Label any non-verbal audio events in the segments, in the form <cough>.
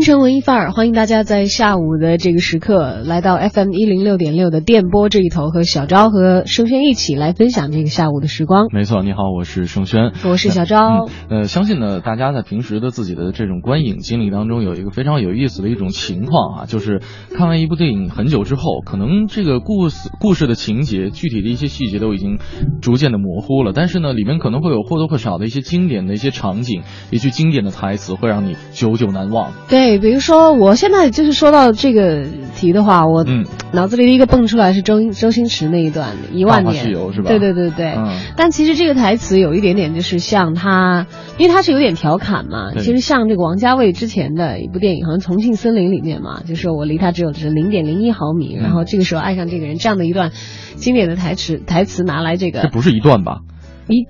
京城文艺范儿，欢迎大家在下午的这个时刻来到 FM 一零六点六的电波这一头，和小昭和盛轩一起来分享这个下午的时光。没错，你好，我是盛轩，我是小昭。呃，相信呢，大家在平时的自己的这种观影经历当中，有一个非常有意思的一种情况啊，就是看完一部电影很久之后，可能这个故事故事的情节、具体的一些细节都已经逐渐的模糊了，但是呢，里面可能会有或多或少的一些经典的一些场景，一句经典的台词，会让你久久难忘。对。对，比如说，我现在就是说到这个题的话，我脑子里第一个蹦出来是周周星驰那一段《一万年》，是吧？对对对对。但其实这个台词有一点点就是像他，因为他是有点调侃嘛，其实像这个王家卫之前的一部电影，好像《重庆森林》里面嘛，就是我离他只有只零点零一毫米，然后这个时候爱上这个人这样的一段经典的台词，台词拿来这个，这不是一段吧？一。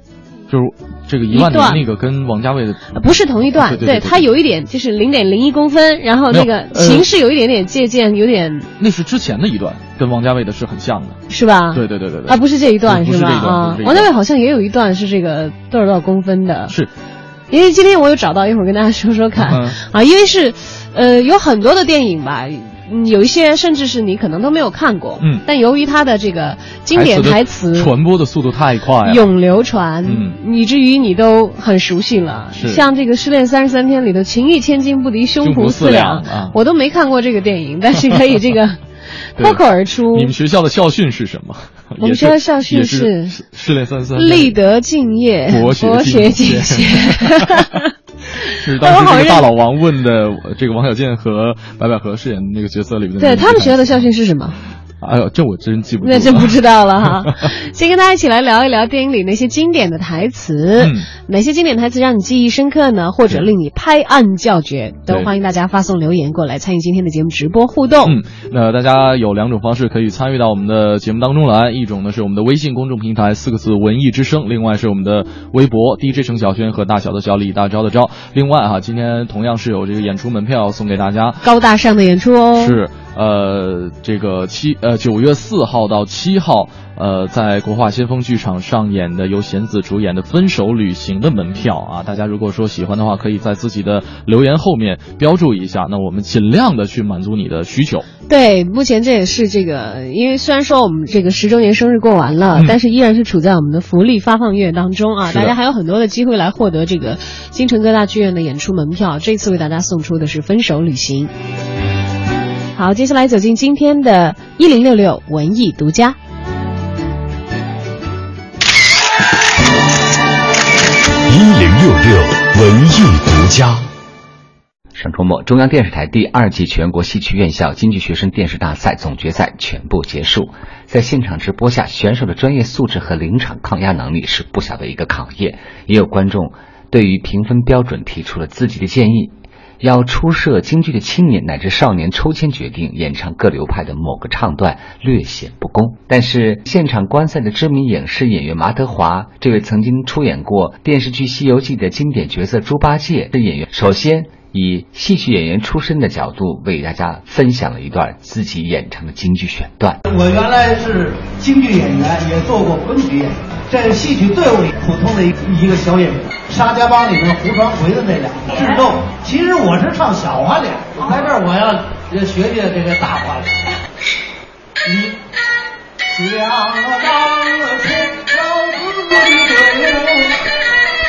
就是这个一万年那个跟王家卫的不是同一段，对他有一点就是零点零一公分，然后那个形式有一点点借鉴，有点那是之前的一段，跟王家卫的是很像的，是吧？对对对对对，啊不是这一段是吧？啊，王家卫好像也有一段是这个多少多少公分的，是，因为今天我有找到，一会儿跟大家说说看啊，因为是呃有很多的电影吧。嗯，有一些甚至是你可能都没有看过，嗯，但由于他的这个经典台词传播的速度太快，永流传，嗯，以至于你都很熟悉了。像这个《失恋三十三天》里头“情义千金不敌胸脯四两”，我都没看过这个电影，<laughs> 但是可以这个 <laughs> 脱口而出。你们学校的校训是什么？<laughs> 我们学校校训是“失恋三三”，立德敬业，博学敬贤。是当时那个大老王问的这个王小贱和白百合饰演的那个角色里面的。对他们学校的校训是什么？哎呦，这我真记不住。那真不知道了哈。<laughs> 先跟大家一起来聊一聊电影里那些经典的台词，哪些经典台词让你记忆深刻呢？或者令你拍案叫绝？都欢迎大家发送留言过来参与今天的节目直播互动。嗯，那大家有两种方式可以参与到我们的节目当中来，一种呢是我们的微信公众平台四个字“文艺之声”，另外是我们的微博 DJ 程小轩和大小的小李大招的招。另外哈，今天同样是有这个演出门票送给大家，高大上的演出哦。是。呃，这个七呃九月四号到七号，呃，在国画先锋剧场上演的由贤子主演的《分手旅行》的门票啊，大家如果说喜欢的话，可以在自己的留言后面标注一下，那我们尽量的去满足你的需求。对，目前这也是这个，因为虽然说我们这个十周年生日过完了，但是依然是处在我们的福利发放月当中啊，大家还有很多的机会来获得这个京城各大剧院的演出门票。这次为大家送出的是《分手旅行》。好，接下来走进今天的一零六六文艺独家。一零六六文艺独家。上周末，中央电视台第二季全国戏曲院校京剧学生电视大赛总决赛全部结束。在现场直播下，选手的专业素质和临场抗压能力是不小的一个考验。也有观众对于评分标准提出了自己的建议。要初涉京剧的青年乃至少年抽签决定演唱各流派的某个唱段，略显不公。但是现场观赛的知名影视演员马德华，这位曾经出演过电视剧《西游记》的经典角色猪八戒的演员，首先以戏曲演员出身的角度为大家分享了一段自己演唱的京剧选段。我原来是京剧演员，也做过昆曲演员，在戏曲队伍里普通的一一个小演员。沙家浜里面胡传魁的那俩智斗，其实我是唱小花脸，我在这儿我要学学这个大花脸。你想当初要自己的人，才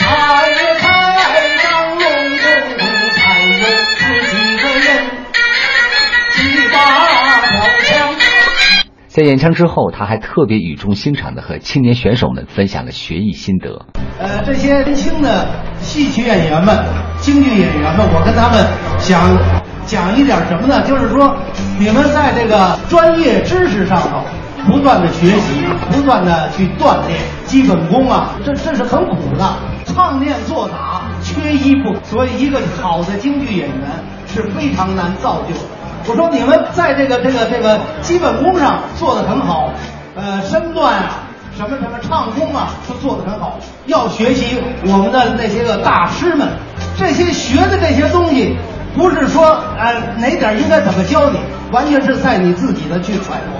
在演唱之后，他还特别语重心长的和青年选手们分享了学艺心得。呃，这些年轻的戏曲演员们、京剧演员们，我跟他们想讲一点什么呢？就是说，你们在这个专业知识上头不断的学习，不断的去锻炼基本功啊，这这是很苦的，唱念做打缺一不可。所以，一个好的京剧演员是非常难造就的。我说你们在这个这个这个基本功上做得很好，呃，身段啊，什么什么唱功啊，都做得很好。要学习我们的那些个大师们，这些学的这些东西，不是说呃哪点应该怎么教你，完全是在你自己的去揣摩。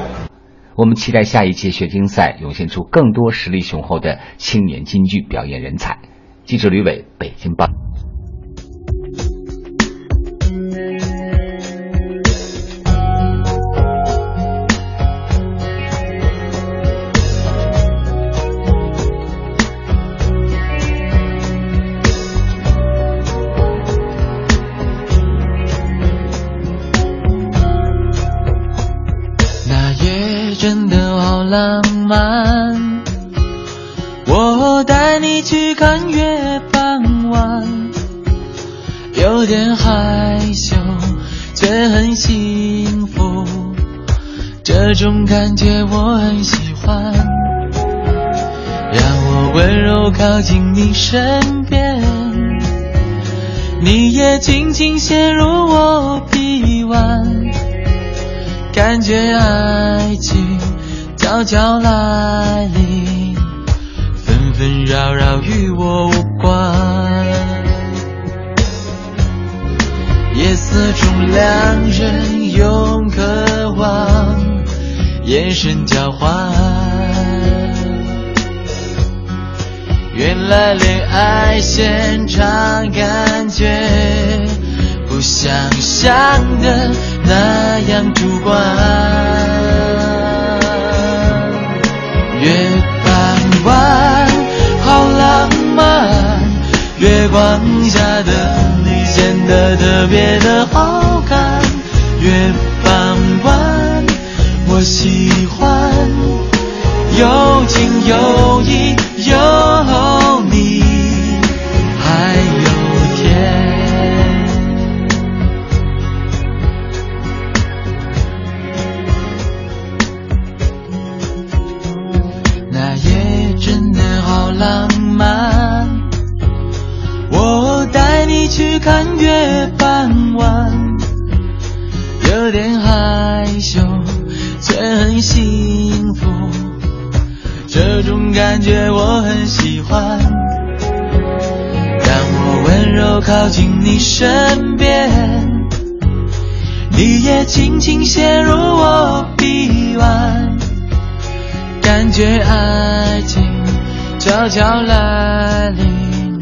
我们期待下一届学京赛涌现出更多实力雄厚的青年京剧表演人才。记者吕伟，北京报。浪漫，我带你去看月傍晚，有点害羞，却很幸福，这种感觉我很喜欢。让我温柔靠近你身边，你也轻轻陷入我臂弯，感觉爱情。悄悄来临，纷纷扰扰与我无关。夜色中，两人用渴望眼神交换。原来恋爱现场感觉不像想的那样主观。月光下的你显得特别的好看。月半弯，我喜欢，有情有义靠近你身边，你也轻轻陷入我臂弯，感觉爱情。悄悄来临，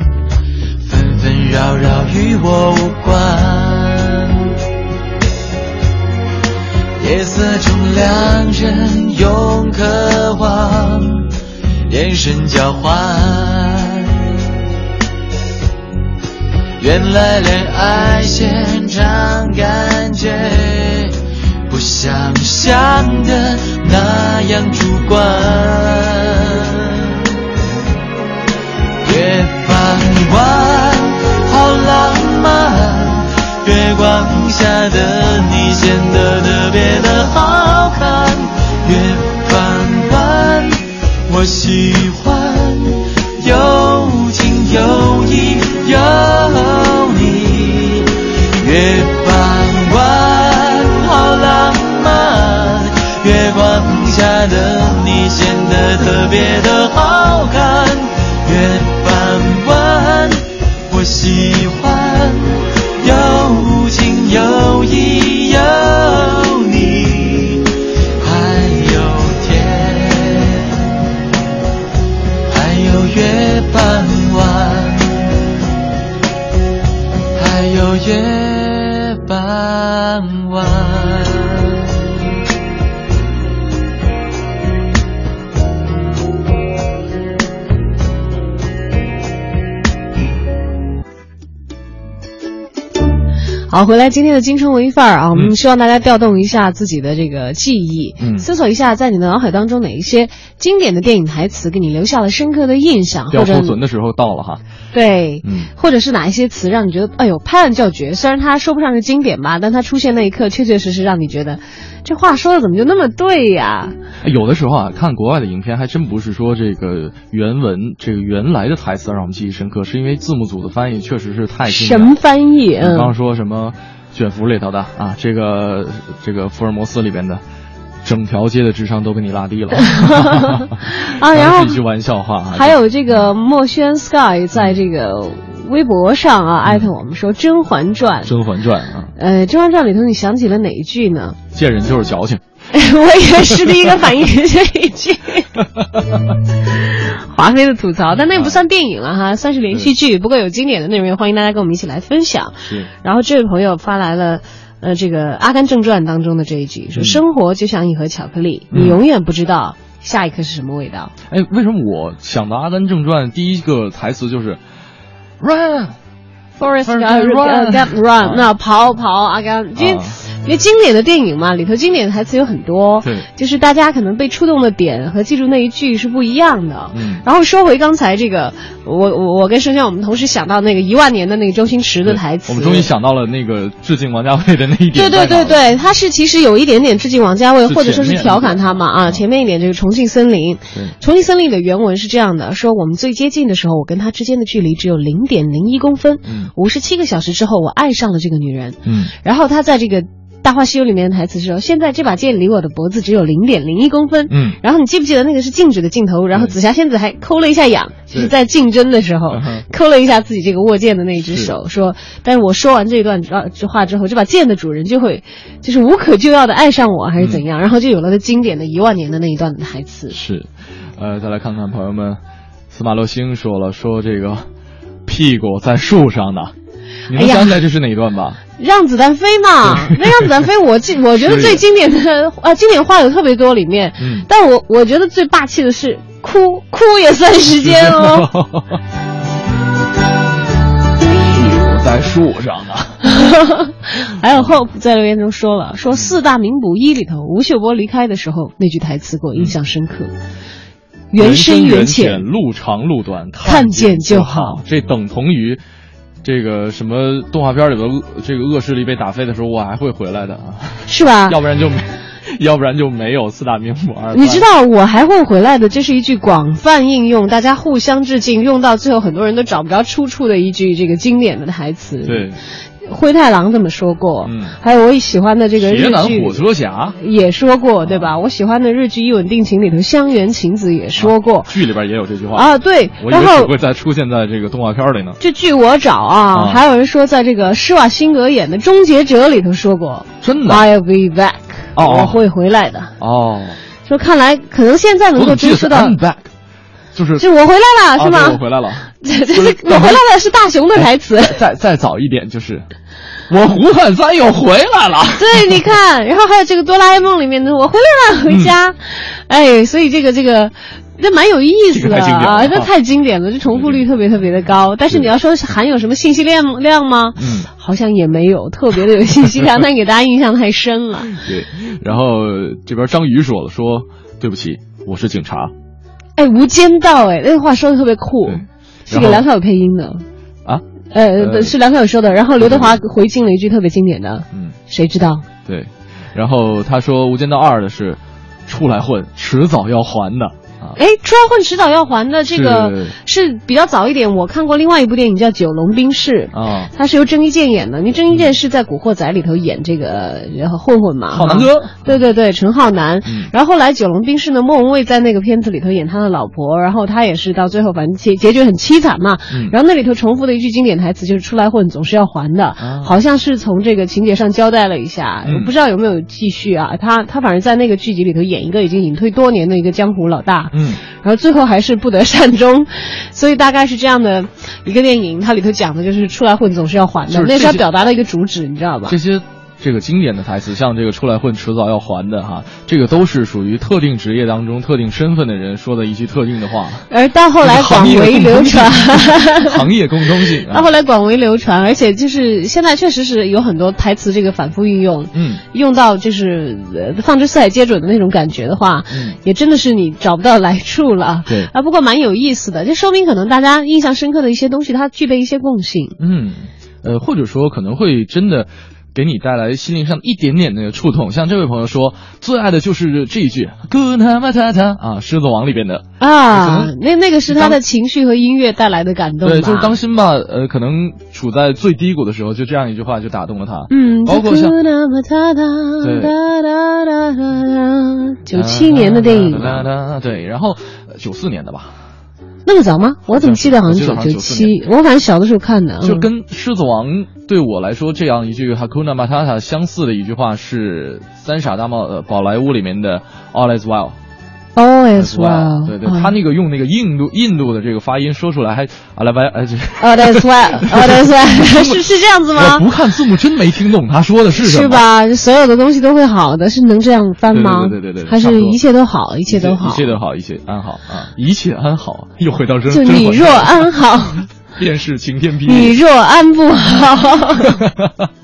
纷纷扰扰与我无关。夜色中，两人用渴望眼神交换。原来恋爱现场感觉不像想的那样主观。月傍晚，好浪漫。月光下的你显得特别的好看。月傍晚，我喜欢，特别的好看。好，回来今天的京城文艺范儿啊，我们希望大家调动一下自己的这个记忆，嗯思索一下在你的脑海当中哪一些经典的电影台词给你留下了深刻的印象，掉或者库存的时候到了哈。对，嗯或者是哪一些词让你觉得哎呦拍案叫绝？虽然它说不上是经典吧，但它出现那一刻，确确实实让你觉得这话说的怎么就那么对呀？有的时候啊，看国外的影片还真不是说这个原文这个原来的台词让我们记忆深刻，是因为字幕组的翻译确实是太神翻译，你刚刚嗯，说什么卷福里头的啊，这个这个福尔摩斯里边的，整条街的智商都给你拉低了 <laughs> 啊 <laughs> 然后一句玩笑话啊。还有这个墨轩 Sky 在这个微博上啊艾特我们说《甄嬛传》，《甄嬛传》啊，呃，《甄嬛传》里头你想起了哪一句呢？见人就是矫情。<laughs> 我也是第一个反应是这一句。<laughs> 华妃的吐槽，但那不算电影了哈，算是连续剧。不过有经典的内容，也欢迎大家跟我们一起来分享。是，然后这位朋友发来了。呃，这个《阿甘正传》当中的这一句说：“嗯生活就像一盒巧克力，嗯你永远不知道下一颗是什么味道。哎，为什么我想到《阿甘正传》第一个台词就是 “run”？Forest Gump run 那跑跑阿甘，因为啊因为经典的电影嘛，里头经典的台词有很多，对就是大家可能被触动的点和记住那一句是不一样的。嗯然后说回刚才这个，我我我跟生轩我们同时想到那个一万年的那个周星驰的台词，我们终于想到了那个致敬王家卫的那一点对对。对对，他是其实有一点点致敬王家卫，或者说是调侃他嘛啊。前面一点这个重庆森林，重庆森林的原文是这样的：说我们最接近的时候，我跟他之间的距离只有零点零一公分。嗯五十七个小时之后，我爱上了这个女人。嗯，然后他在这个《大话西游》里面的台词是说：“现在这把剑离我的脖子只有零点零一公分。”嗯然后你记不记得那个是静止的镜头？然后紫霞仙子还抠了一下痒，就是在竞争的时候抠了一下自己这个握剑的那一只手，说：“但是我说完这一段这这话之后，这把剑的主人就会就是无可救药的爱上我，还是怎嗯样？”然后就有了他经典的一万年的那一段的台词。是，呃，再来看看朋友们，司马洛星说了，说这个屁股在树上呢，你能哎呀想起来这是哪一段吧？让子弹飞嘛，那让子弹飞，我记 <laughs> 我觉得最经典的呃经典话有特别多里面，嗯。但我我觉得最霸气的是哭哭也算时间哦。屁股在树上呢。<laughs> 还有 Hope 在留言中说了，说四大名捕一里头，吴秀波离开的时候那句台词给我印象深刻，缘深缘浅，路长路短，看见见就好这等同于这个什么动画片里的这个恶势力被打飞的时候，我还会回来的啊，是吧？<laughs> 要不然就没，<laughs> 要不然就没有四大名捕二。你知道我还会回来的，这是一句广泛应用，大家互相致敬，用到最后很多人都找不着出处的一句这个经典的台词。，对，灰太狼这么说过，嗯还有我喜欢的这个日铁胆剧火车侠也说过，对吧？我喜欢的日剧《一吻定情》里头香原晴子也说过剧里边也有这句话啊，对，然后会再出现在这个动画片里呢。这剧我找啊，啊还有人说在这个施瓦辛格演的《终结者》里头说过真的，I'll be back，我会回来的。哦，说看来可能现在能够追溯到就是就我回来了，是吗？我回来了。<laughs> 这这是我回来了，是大雄的台词。再再早一点就是，我胡汉三又回来了。<laughs> 对，你看，然后还有这个哆啦 A 梦里面的我回来了，回嗯家，哎，所以这个这个。那蛮有意思的啊，这啊太经典了，这重复率特别特别的高。但是你要说是含有什么信息量量吗？嗯，好像也没有特别的有信息量，<laughs> 但给大家印象太深了。对，然后这边章鱼说了，说对不起，我是警察。哎，无间道，哎，那个话说的特别酷，是给梁朝伟配音的。啊，呃，呃是梁朝伟说的。然后刘德华回敬了一句特别经典的，嗯，谁知道？对，然后他说《无间道二》的是出来混，迟早要还的啊。哎，出来混迟早要还的这个是比较早一点，我看过另外一部电影叫《九龙冰室》啊，它是由郑伊健演的。你郑伊健是在《古惑仔》里头演这个呃混混嘛？浩南哥哈对对对，陈浩南。嗯然后后来《九龙冰室》呢，莫文蔚在那个片子里头演他的老婆，然后他也是到最后反正结结局很凄惨嘛。嗯然后那里头重复的一句经典台词就是“出来混总是要还的”，啊好像是从这个情节上交代了一下，嗯我不知道有没有继续啊？他他反正在那个剧集里头演一个已经隐退多年的一个江湖老大。嗯，然后最后还是不得善终，<laughs> 所以大概是这样的一个电影，它里头讲的就是出来混总是要还的，就是那是要表达的一个主旨，你知道吧？这？些这个经典的台词，像这个出来混迟早要还的哈，这个都是属于特定职业当中特定身份的人说的一句特定的话。而到后来广为流传，<laughs> 行业共通性。到 <laughs> 后来广为流传，而且就是现在确实是有很多台词这个反复运用，嗯，用到就是放之四海皆准的那种感觉的话，嗯，也真的是你找不到来处了。对啊，不过蛮有意思的，就说明可能大家印象深刻的一些东西，它具备一些共性。嗯，呃，或者说可能会真的。给你带来心灵上一点点那个触痛，像这位朋友说，最爱的就是这一句“咕那么塔塔”啊，《狮子王》里边的啊，那那个是他的情绪和音乐带来的感动。对，就是当心吧，呃，可能处在最低谷的时候，就这样一句话就打动了他。嗯，包括像对，九七年的电影，对，然后九四年的吧。那么早吗？我怎么记得好像九九七？我反正小的时候看的。就跟《狮子王》对我来说，这样一句 “Hakuna Matata” 相似的一句话是《三傻大冒呃宝莱坞》里面的 “All is well”。All is well。对对，他那个用那个印度印度的这个发音说出来还阿拉拜哎就。All is well，All is well，<laughs> 是是这样子吗？我不看字幕真没听懂他说的是什么。是吧？所有的东西都会好的，是能这样翻吗？对对对对。还是一切都好，一切都好，一切都好，一切安好啊！一切安好，又回到真。就你若安好，便是晴天霹雳。你若安不好。<laughs>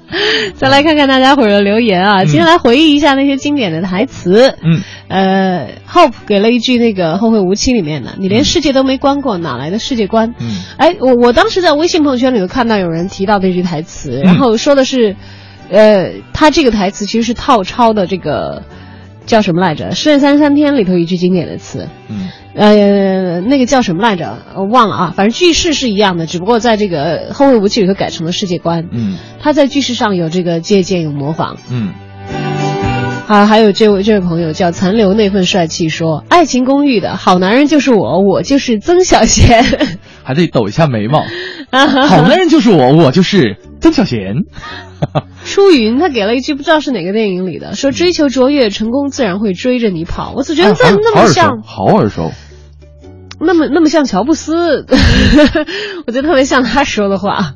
再来看看大家伙的留言啊！今天来回忆一下那些经典的台词。嗯，呃，Hope 给了一句那个《后会无期》里面的：“你连世界都没观过，哪来的世界观？”嗯，哎，我我当时在微信朋友圈里头看到有人提到这句台词，然后说的是，呃，他这个台词其实是套抄的这个叫什么来着，《失恋三十三天》里头一句经典的词。嗯。呃，那个叫什么来着？忘了啊。反正句式是一样的，只不过在这个《后会无期》里头改成了世界观。嗯，他在句式上有这个借鉴，有模仿。嗯，啊，还有这位这位朋友叫残留那份帅气，说《爱情公寓》的好男人就是我，我就是曾小贤。还得抖一下眉毛。<laughs> 好男人就是我，我就是曾小贤。<laughs> 出云他给了一句不知道是哪个电影里的，说追求卓越，成功自然会追着你跑。我总觉得这那么像，好耳熟，那么那么像乔布斯，<laughs> 我觉得特别像他说的话，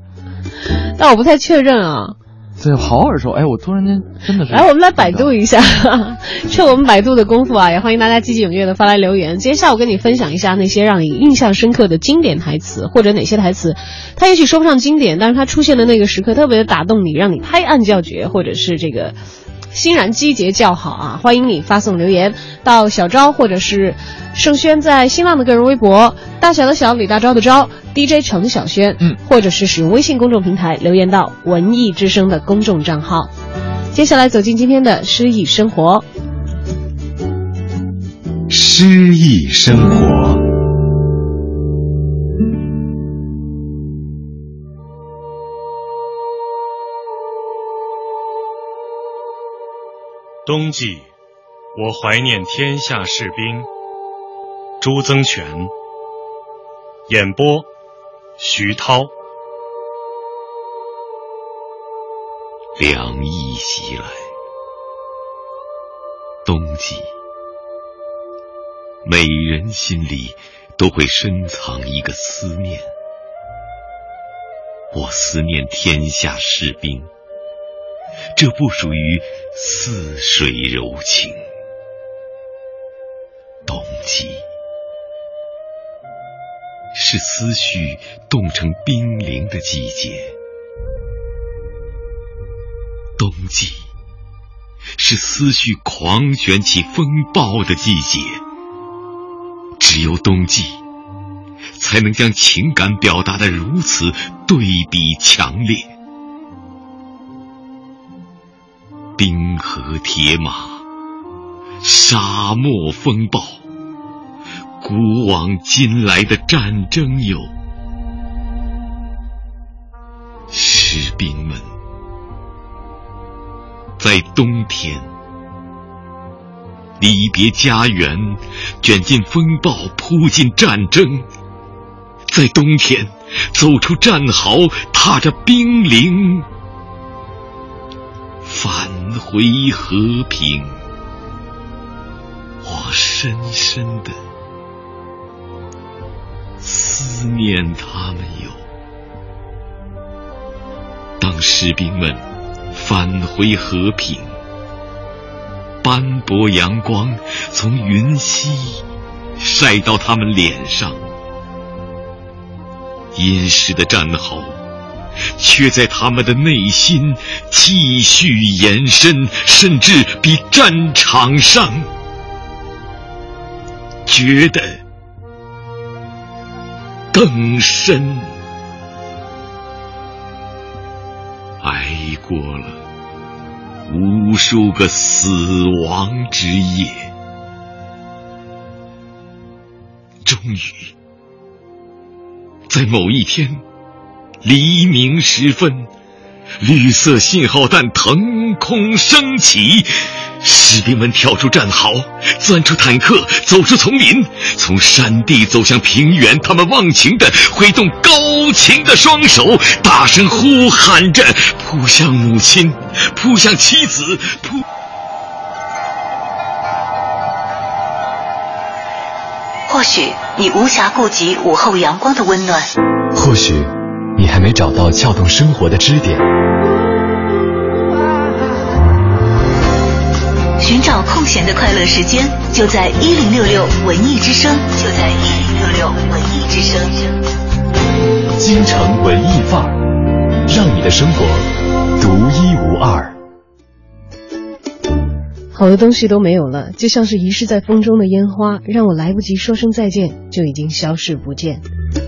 但我不太确认啊。对，好耳熟！哎，我突然间真的是。来，我们来百度一下，<laughs> 趁我们百度的功夫啊，也欢迎大家积极踊跃的发来留言。今天下午跟你分享一下那些让你印象深刻的经典台词，或者哪些台词，它也许说不上经典，但是它出现的那个时刻特别的打动你，让你拍案叫绝，或者是这个。欣然击节叫好啊！欢迎你发送留言到小昭或者是盛轩在新浪的个人微博，大小的小李大钊的钊 DJ 程小轩，嗯，或者是使用微信公众平台留言到文艺之声的公众账号。接下来走进今天的诗意生活，诗意生活。冬季，我怀念天下士兵。朱增全。演播：徐涛。凉意袭来，冬季，每人心里都会深藏一个思念。我思念天下士兵。这不属于似水柔情，冬季是思绪冻成冰凌的季节，冬季是思绪狂卷起风暴的季节。只有冬季，才能将情感表达的如此对比强烈。冰河铁马，沙漠风暴，古往今来的战争有。士兵们在冬天离别家园，卷进风暴，扑进战争，在冬天走出战壕，踏着冰凌。返回和平，我深深的思念他们哟。当士兵们返回和平。斑驳阳光从云溪晒到他们脸上，殷实的战壕却在他们的内心继续延伸，甚至比战场上觉得更深。挨过了无数个死亡之夜，终于在某一天黎明时分，绿色信号弹腾空升起。士兵们跳出战壕，钻出坦克，走出丛林，从山地走向平原。他们忘情地挥动高擎的双手，大声呼喊着，扑向母亲，扑向妻子，扑。或许你无暇顾及午后阳光的温暖，或许你还没找到撬动生活的支点。寻找空闲的快乐时间，就在一零六六文艺之声，就在一零六六文艺之声。京城文艺范儿，让你的生活独一无二。好多东西都没有了，就像是遗失在风中的烟花，让我来不及说声再见，就已经消失不见。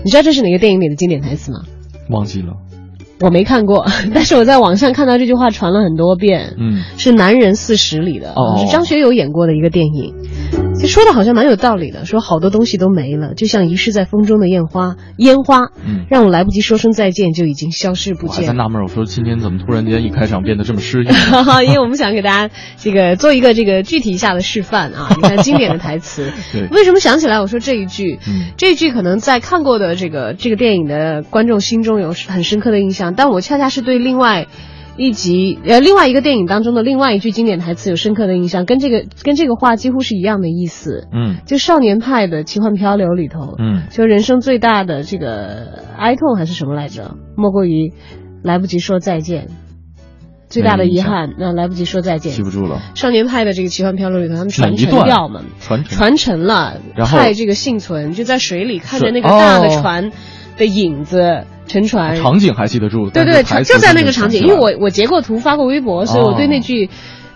你知道这是哪个电影里的经典台词吗？忘记了。我没看过，<laughs> 但是我在网上看到这句话传了很多遍。嗯，是《男人四十》里的，哦，是张学友演过的一个电影。就说的好像蛮有道理的，说好多东西都没了，就像遗失在风中的烟花，烟花，嗯，让我来不及说声再见，就已经消失不见。我还在纳闷，我说今天怎么突然间一开场变得这么诗意？<laughs> 因为我们想给大家这个做一个这个具体一下的示范啊，你看经典的台词。<laughs> 对，为什么想起来我说这一句？嗯，这一句可能在看过的这个这个电影的观众心中有很深刻的印象，但我恰恰是对另外。一集呃，另外一个电影当中的另外一句经典台词有深刻的印象，跟这个跟这个话几乎是一样的意思。嗯，就少年派的奇幻漂流里头，嗯，就人生最大的这个哀痛还是什么来着？莫过于来不及说再见，最大的遗憾，那来不及说再见。记不住了。少年派的这个奇幻漂流里头，他们传承掉嘛，传传承了，然后派这个幸存，就在水里看着那个大的船的影子。沉船场景还记得住，对对，就在那个场景，因为我我截过图发过微博，所以我对那句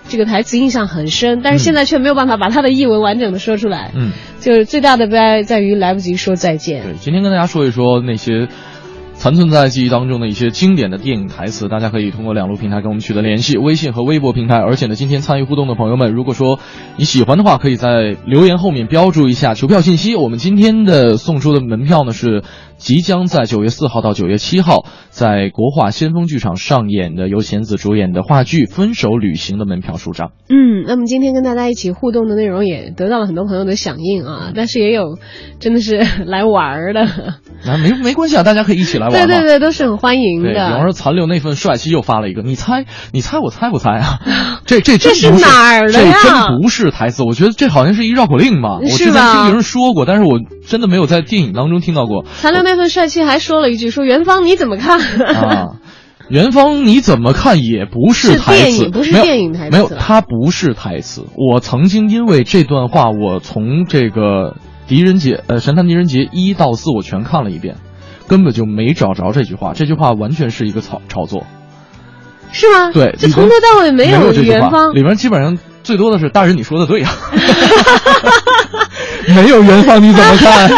这个台词印象很深，但是现在却没有办法把它的译文完整的说出来。嗯，就是最大的悲哀在于来不及说再见。对，今天跟大家说一说那些残存在记忆当中的一些经典的电影台词，大家可以通过两路平台跟我们取得联系，微信和微博平台。而且呢，今天参与互动的朋友们，如果说你喜欢的话，可以在留言后面标注一下求票信息。我们今天的送出的门票呢是。即将在九月四号到九月七号，在国画先锋剧场上演的由贤子主演的话剧《分手旅行》的门票数张。嗯，那么今天跟大家一起互动的内容也得到了很多朋友的响应啊，但是也有真的是来玩的。啊，没没关系啊，大家可以一起来玩。对对对，都是很欢迎的。比方说残留那份帅气又发了一个，你猜你猜我猜不猜啊？<laughs> 这这这是哪儿的呀？这真不是台词，我觉得这好像是一绕口令吧。我之前听别人说过，但是我真的没有在电影当中听到过。残留那份帅气还说了一句：“说元芳你怎么看？”啊，<laughs> 元芳你怎么看也不是台词，不是电影台词，没有，他不是台词。我曾经因为这段话，我从这个狄仁杰呃神探狄仁杰一到四我全看了一遍，根本就没找着这句话。这句话完全是一个炒炒作，是吗？对，就从头到尾没有元芳，里面基本上最多的是大人你说的对呀。<laughs> <laughs> 没有元芳，你怎么看？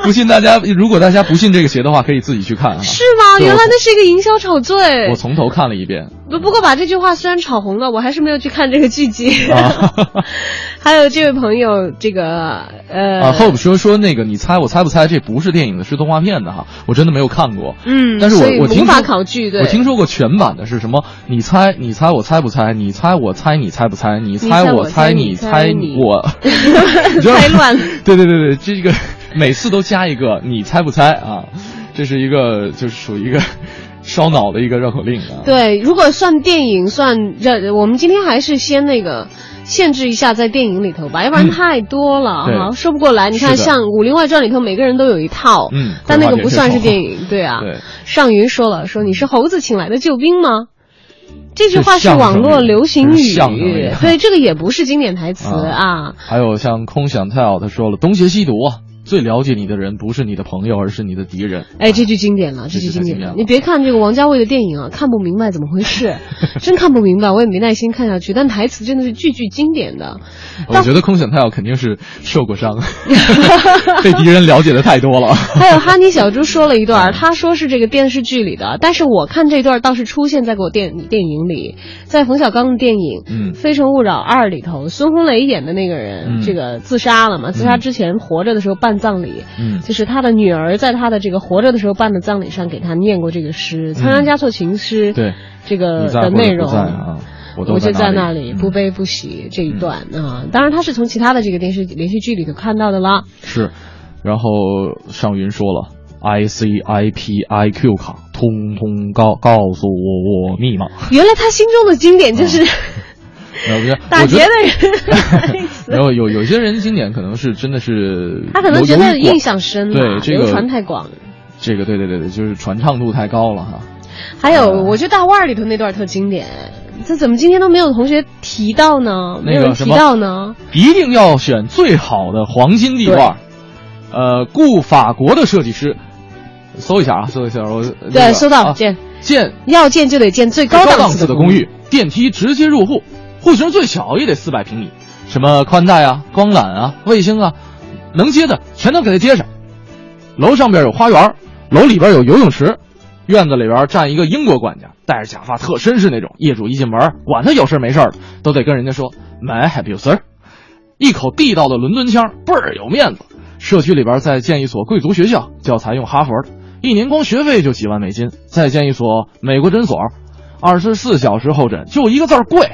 <laughs> 不信大家，如果大家不信这个邪的话，可以自己去看啊。是吗？原来那是一个营销炒作。我从头看了一遍。不不过把这句话虽然炒红了，我还是没有去看这个剧集。啊、<laughs> 还有这位朋友，这个呃，啊，Hope 说说那个，你猜我猜不猜？这不是电影的，是动画片的哈。我真的没有看过。嗯，但是我我听无法考据。对，我听说过全版的是什么？你猜你猜我猜不猜？你猜我猜你猜不猜？你猜我猜你猜你我。<laughs> 猜乱。对对对对，这个每次都加一个，你猜不猜啊？这是一个就是属于一个烧脑的一个绕口令啊。对，如果算电影算这，我们今天还是先那个限制一下在电影里头吧，要不然太多了哈，说不过来。你看，像《武林外传》里头，每个人都有一套，嗯，但那个不算是电影，对啊。对。上云说了，说你是猴子请来的救兵吗？这句话是网络流行语，相声里对，这个也不是经典台词 <laughs> 啊。还有像空想 tell 他说了，东邪西毒啊。最了解你的人不是你的朋友，而是你的敌人。哎，这句经典了，这句经典了。你别看这个王家卫的电影啊，看不明白怎么回事，<laughs> 真看不明白，我也没耐心看下去。但台词真的是句句经典的。我觉得空想太肯定是受过伤，<laughs> <laughs> 被敌人了解的太多了。还有哈尼小猪说了一段，他说是这个电视剧里的，但是我看这段倒是出现在过电电影里，在冯小刚的电影《嗯非诚勿扰二》里头，孙红雷演的那个人，嗯这个自杀了嘛？自杀之前活着的时候办葬礼。嗯，就是他的女儿在他的这个活着的时候办的葬礼上给他念过这个诗《仓央嘉措情诗》。对，这个的内容啊，我就在那里，不悲不喜这一段啊。当然，他是从其他的这个电视连续剧里头看到的啦。是，然后尚云说了，I C I P I Q 卡，通通告告诉我我密码。原来他心中的经典就是。<laughs> 打劫的人，<laughs> 然后有有些人经典可能是真的是他可能觉得印象深，对这个流传太广，这个对对对对，就是传唱度太高了哈。还有，我觉得大腕儿里头那段特经典，这怎么今天都没有同学提到呢？没有人提到呢？一定要选最好的黄金地段，呃，雇法国的设计师，搜一下啊，搜一下我。对，搜到建建要建就得建最高档次的公寓，电梯直接入户。户型最小也得四百平米，什么宽带啊、光缆啊、卫星啊，能接的全都给它接上。楼上边有花园，楼里边有游泳池，院子里边站一个英国管家，戴着假发，特绅士那种。业主一进门，管他有事没事的，都得跟人家说 “My happy sir”，一口地道的伦敦腔，倍儿有面子。社区里边再建一所贵族学校，教材用哈佛的，一年光学费就几万美金。再建一所美国诊所，二十四小时候诊，就一个字儿贵。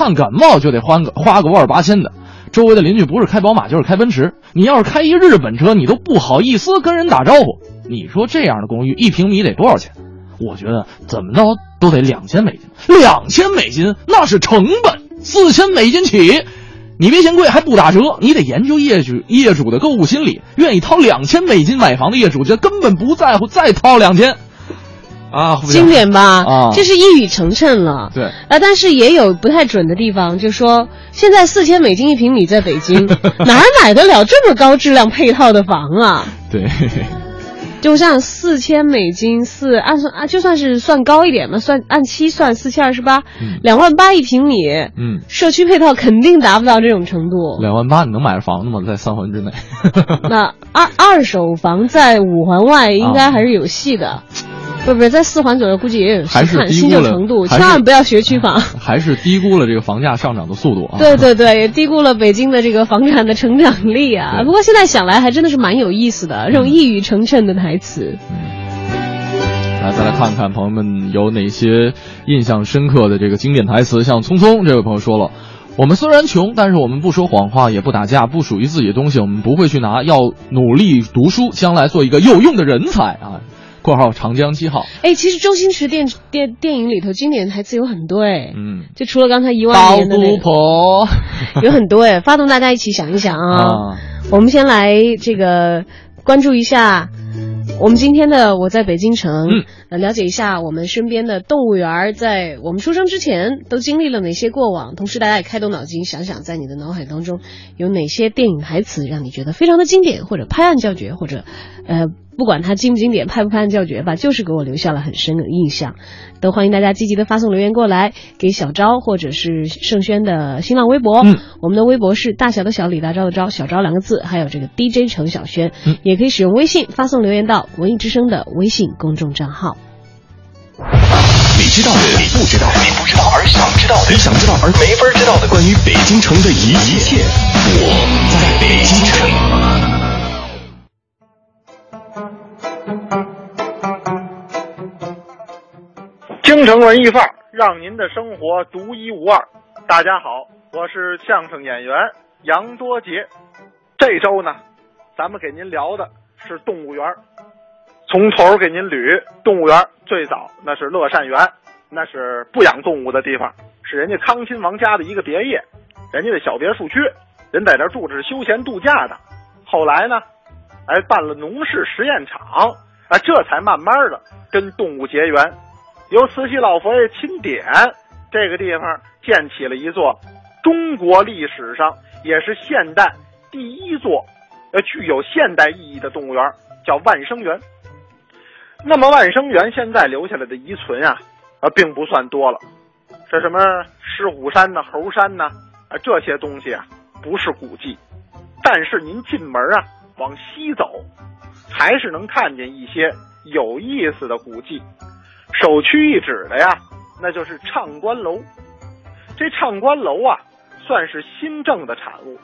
看感冒就得花个花个万八千的，周围的邻居不是开宝马就是开奔驰，你要是开一日本车，你都不好意思跟人打招呼。你说这样的公寓一平米得多少钱？我觉得怎么着都得两千美金，两千美金那是成本，四千美金起，你别嫌贵还不打折，你得研究业主业主的购物心理，愿意掏两千美金买房的业主，就根本不在乎再掏两千。啊，经典吧？啊，这是一语成谶了。对啊，但是也有不太准的地方，就说现在四千美金一平米在北京，<laughs> 哪儿买得了这么高质量配套的房啊？对，就像四千美金四按算啊，就算是算高一点嘛，算按期算四千二十八，两万八一平米，嗯，社区配套肯定达不到这种程度。两万八你能买着房子吗？在三环之内？那二二手房在五环外应该还是有戏的。不不，在四环左右估计也有还是新旧程度，千万不要学区房。还是低估了这个房价上涨的速度啊！对对对，<laughs> 也低估了北京的这个房产的成长力啊！不过现在想来，还真的是蛮有意思的，这种一语成谶的台词。嗯，来再来看看朋友们有哪些印象深刻的这个经典台词。像聪聪这位朋友说了：“我们虽然穷，但是我们不说谎话，也不打架，不属于自己的东西我们不会去拿，要努力读书，将来做一个有用的人才啊！”括号长江七号，哎，其实周星驰电电电影里头经典台词有很多哎，嗯，就除了刚才一万年的那个，有很多哎，发动大家一起想一想啊，我们先来这个关注一下我们今天的我在北京城，嗯，呃，了解一下我们身边的动物园在我们出生之前都经历了哪些过往，同时大家也开动脑筋想想，在你的脑海当中有哪些电影台词让你觉得非常的经典，或者拍案叫绝，或者呃。不管它经不经典，拍不拍案叫绝吧，就是给我留下了很深的印象。都欢迎大家积极的发送留言过来，给小昭或者是盛轩的新浪微博。嗯，我们的微博是大小的小李大钊的钊小昭两个字，还有这个 DJ 程小轩。嗯，也可以使用微信发送留言到文艺之声的微信公众账号。你知道的，你不知道，你不知道而想知道的，你想知道而没法知道的关于北京城的一切，我在北京城。京城文艺范儿，让您的生活独一无二。大家好，我是相声演员杨多杰。这周呢，咱们给您聊的是动物园。从头给您捋，动物园最早那是乐善园，那是不养动物的地方，是人家康亲王家的一个别业，人家的小别墅区，人在那住着是休闲度假的。后来呢，哎，办了农事实验场，啊，这才慢慢的跟动物结缘。由慈禧老佛爷钦点，这个地方建起了一座中国历史上也是现代第一座呃具有现代意义的动物园，叫万生园。那么万生园现在留下来的遗存啊，啊并不算多了。这什么狮虎山呐、猴山呐，啊这些东西啊不是古迹，但是您进门啊往西走，还是能看见一些有意思的古迹。首屈一指的呀，那就是唱官楼。这唱官楼啊，算是新政的产物。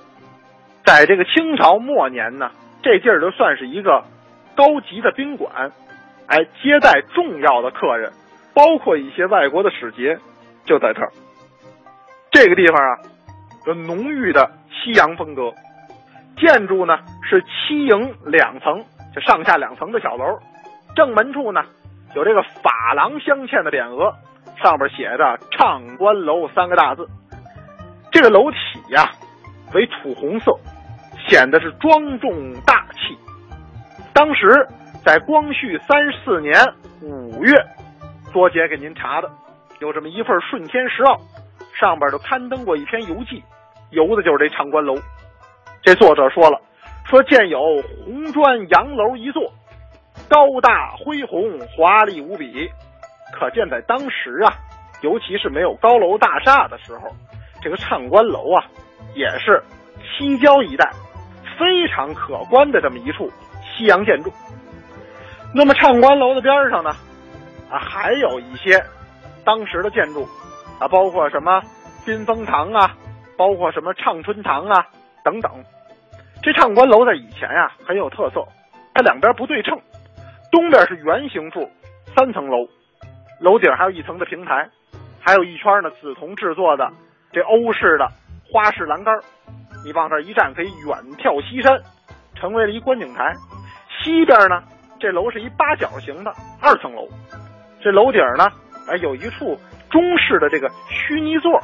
在这个清朝末年呢，这地儿就算是一个高级的宾馆。哎，接待重要的客人，包括一些外国的使节，就在这儿。这个地方啊，有浓郁的西洋风格，建筑呢是七营两层，就上下两层的小楼。正门处呢有这个珐琅镶嵌的匾额，上边写着“唱官楼”三个大字。这个楼体呀为土红色，显得是庄重大气。当时。在光绪三十四年五月，多杰给您查的，有这么一份《顺天时奥》，上边就刊登过一篇游记，游的就是这唱官楼。这作者说了，说建有红砖洋楼一座，高大恢宏，华丽无比。可见在当时啊，尤其是没有高楼大厦的时候，这个唱官楼啊，也是西郊一带非常可观的这么一处西洋建筑。那么唱官楼的边上呢，啊，还有一些当时的建筑，啊，包括什么宾风堂啊，包括什么畅春堂啊等等。这唱官楼在以前呀很有特色，它两边不对称，东边是圆形柱，三层楼，楼顶还有一层的平台，还有一圈呢紫铜制作的这欧式的花式栏杆，你往这一站可以远眺西山，成为了一观景台。西边呢。这楼是一八角形的二层楼，这楼顶呢，哎，有一处中式的这个虚拟座，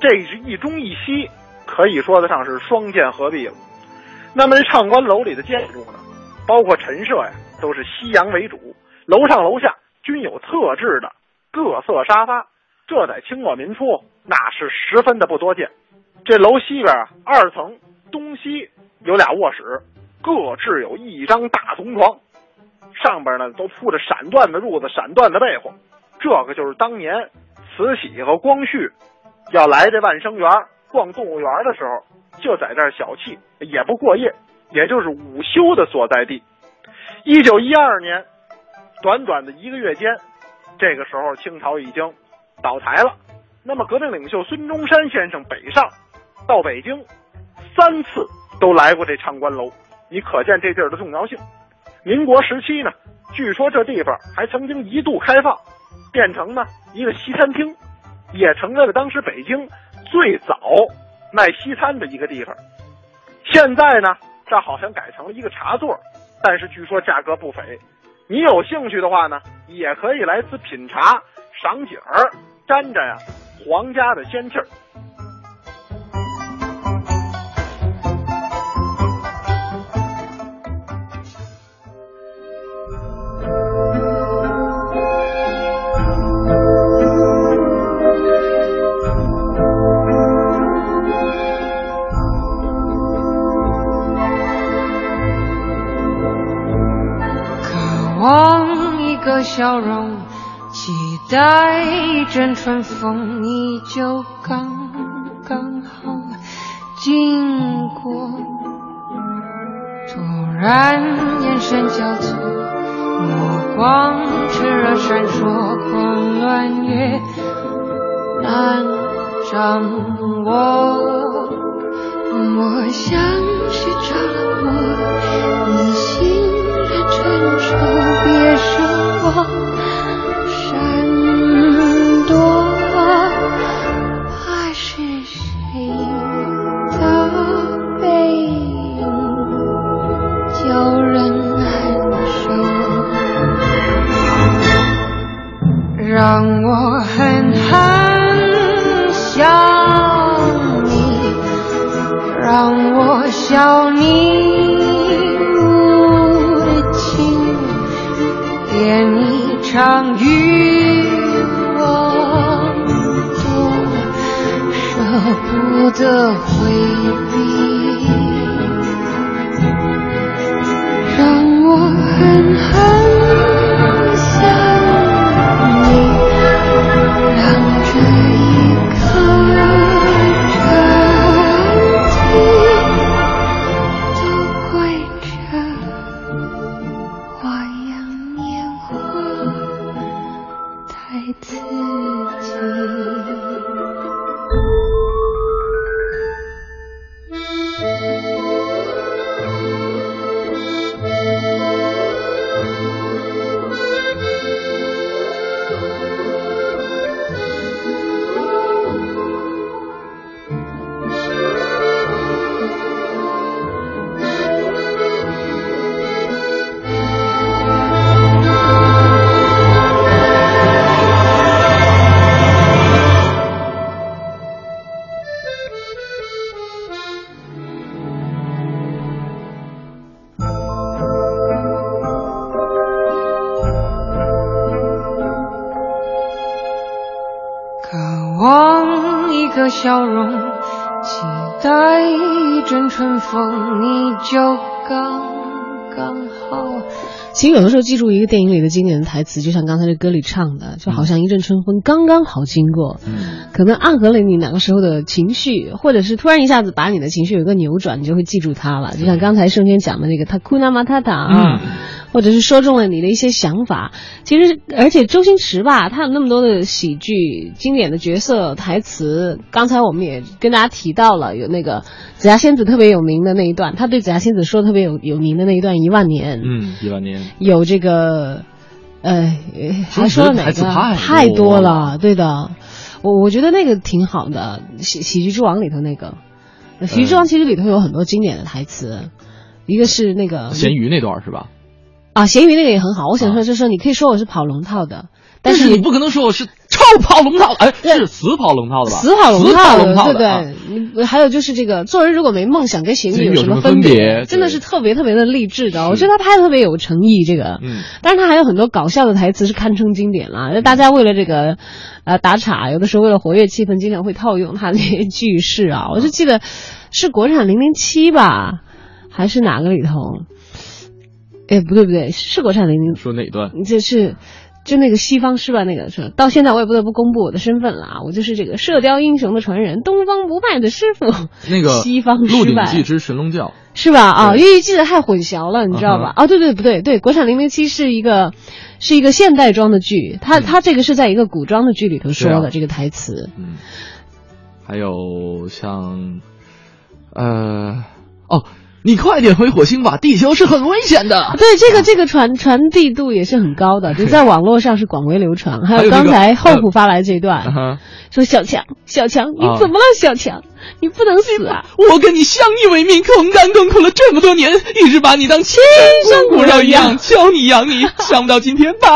这是一中一西，可以说得上是双剑合璧了。那么这唱官楼里的建筑呢，包括陈设呀，都是西洋为主，楼上楼下均有特制的各色沙发，这在清末民初那是十分的不多见。这楼西边啊，二层东西有俩卧室，各置有一张大铜床。上边呢都铺着闪缎的褥子、闪缎的被窝，这个就是当年慈禧和光绪要来这万生园逛动物园的时候，就在这儿小憩，也不过夜，也就是午休的所在地。一九一二年，短短的一个月间，这个时候清朝已经倒台了。那么革命领袖孙中山先生北上到北京三次都来过这唱官楼，你可见这地儿的重要性。民国时期呢，据说这地方还曾经一度开放，变成呢一个西餐厅，也成为了当时北京最早卖西餐的一个地方。现在呢，这好像改成了一个茶座，但是据说价格不菲。你有兴趣的话呢，也可以来此品茶、赏景儿、沾沾呀皇家的仙气儿。春风，笑容，期待一阵春风，你就刚刚好。其实有的时候记住一个电影里的经典的台词，就像刚才这歌里唱的，就好像一阵春风刚刚好经过，可能暗合了你哪个时候的情绪，或者是突然一下子把你的情绪有一个扭转，你就会记住它了。就像刚才盛轩讲的那个 Takuna Matata 啊。或者是说中了你的一些想法，其实而且周星驰吧，他有那么多的喜剧经典的角色台词，刚才我们也跟大家提到了，有那个紫霞仙子特别有名的那一段，他对紫霞仙子说特别有有名的那一段一万年，嗯，一万年。有这个，呃，还说了哪个？太太多了，对的，我我觉得那个挺好的，喜喜剧之王里头那个，喜剧之王其实里头有很多经典的台词，一个是那个咸鱼那段是吧？啊，咸鱼那个也很好。我想说，就是说，你可以说我是跑龙套的，但是你不可能说我是臭跑龙套，哎，是死跑龙套的吧？死跑龙套的，对对。你还有就是这个，做人如果没梦想，跟咸鱼有什么分别？真的是特别特别的励志的。我觉得他拍的特别有诚意，这个。嗯。但是他还有很多搞笑的台词是堪称经典了。大家为了这个，呃，打岔，有的时候为了活跃气氛，经常会套用他那些句式啊。我就记得是国产零零七吧，还是哪个里头？哎，不对不对，是国产零零。说哪段？这是，就那个西方是吧？那个是，到现在我也不得不公布我的身份了啊！我就是这个《射雕英雄》的传人，东方不败的师傅。那个西方《鹿鼎记之神龙教》是吧？啊，因为记得太混淆了，你知道吧？啊，对对不对对，国产零零七是一个是一个现代装的剧，它它这个是在一个古装的剧里头说的这个台词。嗯，还有像，呃，哦。你快点回火星吧，地球是很危险的。对，这个这个传传递度也是很高的，就在 <laughs> 网络上是广为流传。还有刚才后虎发来这段，说小强，小强，你怎么了，小强？你不能死啊！我跟你相依为命，同甘共苦了这么多年，一直把你当亲生骨肉一样，教你养你。<laughs> 想不到今天白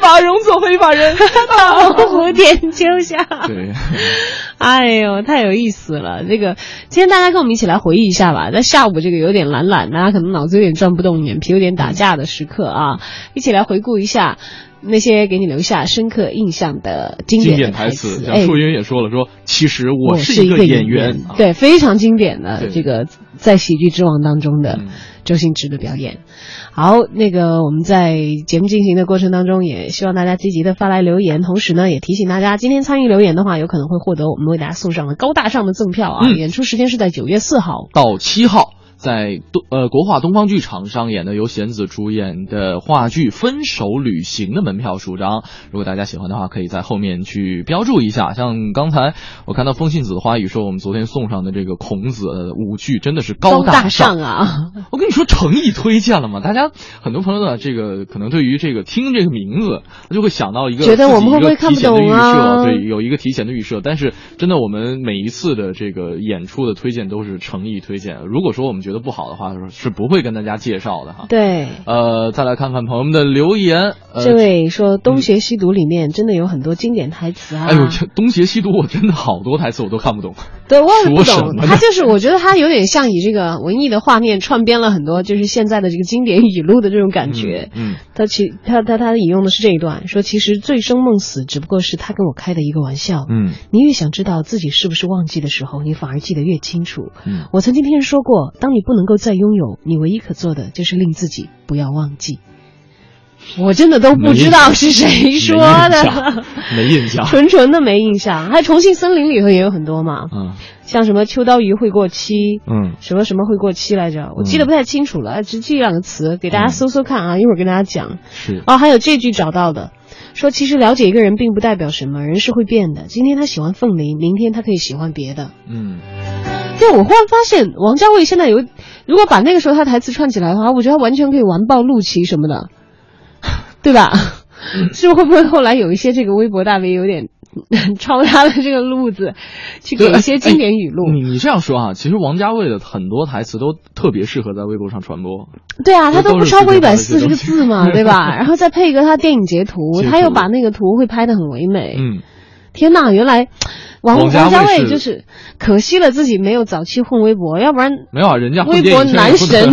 发容做黑发人，到蝴蝶秋香。对，<laughs> 哎呦，太有意思了！这个今天大家跟我们一起来回忆一下吧，在下午这个有点懒懒，大家可能脑子有点转不动，眼皮有点打架的时刻啊，一起来回顾一下。那些给你留下深刻印象的经典台词，像舒云也说了，说其实我是一个演员，对，非常经典的这个在喜剧之王当中的周星驰的表演。好，那个我们在节目进行的过程当中，也希望大家积极的发来留言，同时呢，也提醒大家，今天参与留言的话，有可能会获得我们为大家送上的高大上的赠票啊！演出时间是在九月四号。到七号。在东呃国画东方剧场上演的由弦子主演的话剧《分手旅行》的门票数张，如果大家喜欢的话，可以在后面去标注一下。像刚才我看到风信子的花语说，我们昨天送上的这个孔子舞剧真的是高大上啊！我跟你说诚意推荐了嘛？大家很多朋友呢，这个可能对于这个听这个名字，他就会想到一个觉得我们会不会看不懂啊？对，有一个提前的预设。但是真的，我们每一次的这个演出的推荐都是诚意推荐。如果说我们觉得觉得不好的话，是不会跟大家介绍的哈。对，呃，再来看看朋友们的留言。呃、这位说《东邪西毒》里面真的有很多经典台词啊。哎呦，《东邪西毒》我真的好多台词我都看不懂。对，我也不懂。他就是我觉得他有点像以这个文艺的画面串编了很多就是现在的这个经典语录的这种感觉。嗯，他其他他他引用的是这一段，说其实醉生梦死只不过是他跟我开的一个玩笑。嗯，你越想知道自己是不是忘记的时候，你反而记得越清楚。嗯，我曾经听人说过，当你不能够再拥有，你唯一可做的就是令自己不要忘记。我真的都不知道是谁说的，没印象，<laughs> 纯纯的没印象。还有《重庆森林》里头也有很多嘛，嗯，像什么秋刀鱼会过期，嗯，什么什么会过期来着，我记得不太清楚了，只记两个词，给大家搜搜看啊，一会儿跟大家讲。是哦，还有这句找到的，说其实了解一个人并不代表什么，人是会变的。今天他喜欢凤梨，明天他可以喜欢别的。嗯，对我忽然发现王家卫现在有，如果把那个时候他台词串起来的话，我觉得他完全可以完爆陆琪什么的。对吧？<laughs> 是不是会不会后来有一些这个微博大 V 有点 <laughs> 抄他的这个路子，去给一些经典语录？你你这样说啊，其实王家卫的很多台词都特别适合在微博上传播。对啊，他都不超过一百四十个字嘛，对吧？<laughs> 然后再配一个他电影截图，他又把那个图会拍的很唯美。嗯，天呐，原来王王家卫就是可惜了自己没有早期混微博，要不然没有啊，人家微博男神。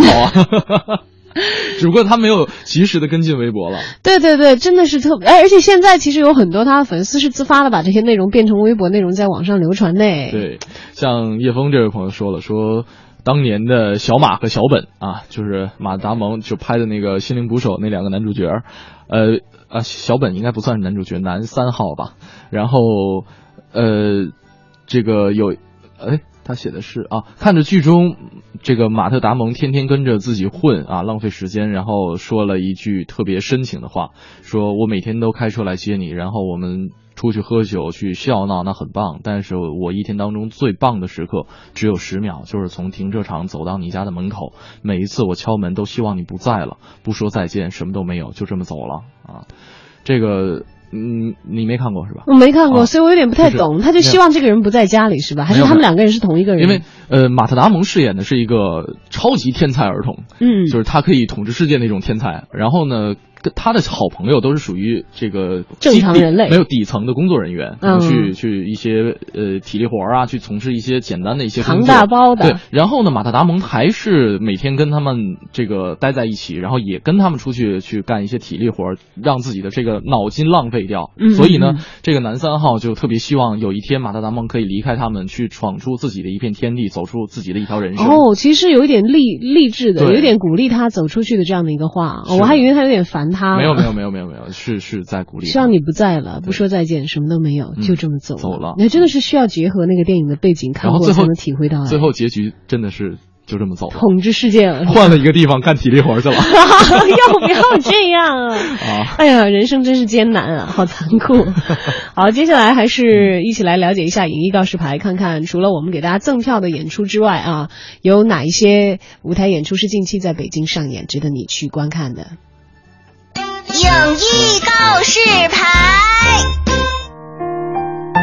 <laughs> 只不过他没有及时的跟进微博了。对对对，真的是特别，而且现在其实有很多他的粉丝是自发的把这些内容变成微博内容在网上流传的。对，像叶枫这位朋友说了，说当年的小马和小本啊，就是马达蒙就拍的那个《心灵捕手》那两个男主角，呃啊，小本应该不算是男主角，男三号吧。然后呃，这个有哎。他写的是啊，看着剧中这个马特达蒙天天跟着自己混啊，浪费时间，然后说了一句特别深情的话，说我每天都开车来接你，然后我们出去喝酒去笑闹，那很棒。但是我一天当中最棒的时刻只有十秒，就是从停车场走到你家的门口，每一次我敲门都希望你不在了，不说再见，什么都没有，就这么走了啊。这个。嗯，你没看过是吧？我没看过，啊所以我有点不太懂。就是他就希望这个人不在家里是吧？还是他们两个人是同一个人？因为呃，马特达蒙饰演的是一个超级天才儿童，嗯就是他可以统治世界那种天才。然后呢，跟他的好朋友都是属于这个正常人类没有底层的工作人员，嗯去去一些呃体力活儿啊，去从事一些简单的一些工扛作大包的对，然后呢，马特达蒙还是每天跟他们这个待在一起，然后也跟他们出去去干一些体力活儿，让自己的这个脑筋浪费掉。嗯所以呢嗯，这个男三号就特别希望有一天马特达蒙可以离开他们，去闯出自己的一片天地，走出自己的一条人生。哦，其实有一点励励志的，对有点鼓励他走出去的这样的一个话。是我还以为他有点烦他。没有没有没有没有没有，是是在鼓励。希望你不在了，不说再见，什么都没有，嗯就这么走走了那真的是需要结合那个电影的背景看过才能体会到。哎最后结局真的是就这么走了，统治世界了，换了一个地方干体力活去了。<laughs> 要不要这样啊？<laughs> 啊，哎呀，人生真是艰难啊，好残酷。<laughs> 好，接下来还是一起来了解一下影艺告示牌，看看除了我们给大家赠票的演出之外啊，有哪一些舞台演出是近期在北京上演，值得你去观看的。影艺告示牌。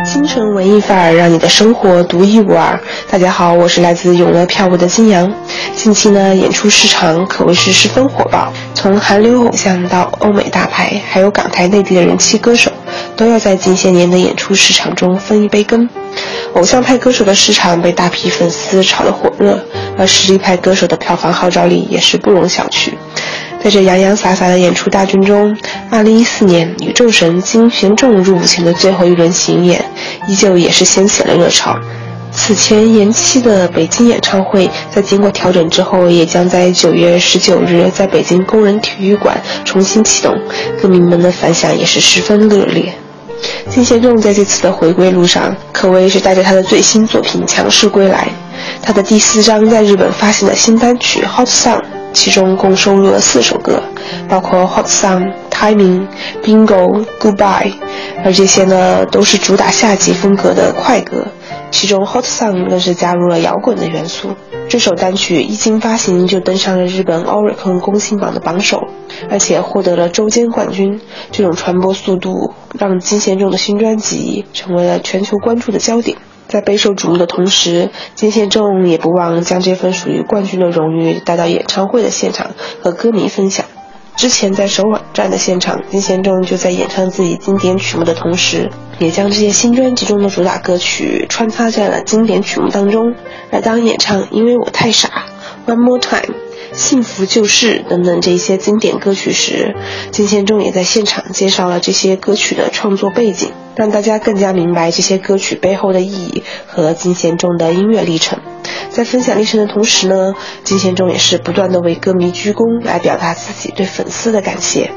京城文艺范儿，让你的生活独一无二。大家好，我是来自永乐票务的金阳。近期呢，演出市场可谓是十分火爆，从韩流偶像到欧美大牌，还有港台内地的人气歌手，都要在近些年的演出市场中分一杯羹。偶像派歌手的市场被大批粉丝炒得火热，而实力派歌手的票房号召力也是不容小觑。在这洋洋洒洒的演出大军中，2014年宇宙神金玄重入伍前的最后一轮巡演，依旧也是掀起了热潮。此前延期的北京演唱会，在经过调整之后，也将在9月19日在北京工人体育馆重新启动，歌迷们的反响也是十分热烈。金贤重在这次的回归路上，可谓是带着他的最新作品强势归来。他的第四张在日本发行的新单曲《Hot Song》，其中共收录了四首歌，包括《Hot Song》、《Timing》、《Bingo》、《Goodbye》，而这些呢都是主打夏季风格的快歌，其中《Hot Song》更是加入了摇滚的元素。这首单曲一经发行就登上了日本 Oricon 公信榜的榜首，而且获得了周间冠军。这种传播速度让金贤重的新专辑成为了全球关注的焦点。在备受瞩目的同时，金贤重也不忘将这份属于冠军的荣誉带到演唱会的现场和歌迷分享。之前在首尔站的现场，金贤重就在演唱自己经典曲目的同时，也将这些新专辑中的主打歌曲穿插在了经典曲目当中。而当演唱《因为我太傻》《One More Time》。幸福就是等等这些经典歌曲时，金贤重也在现场介绍了这些歌曲的创作背景，让大家更加明白这些歌曲背后的意义和金贤重的音乐历程。在分享历程的同时呢，金贤重也是不断的为歌迷鞠躬，来表达自己对粉丝的感谢。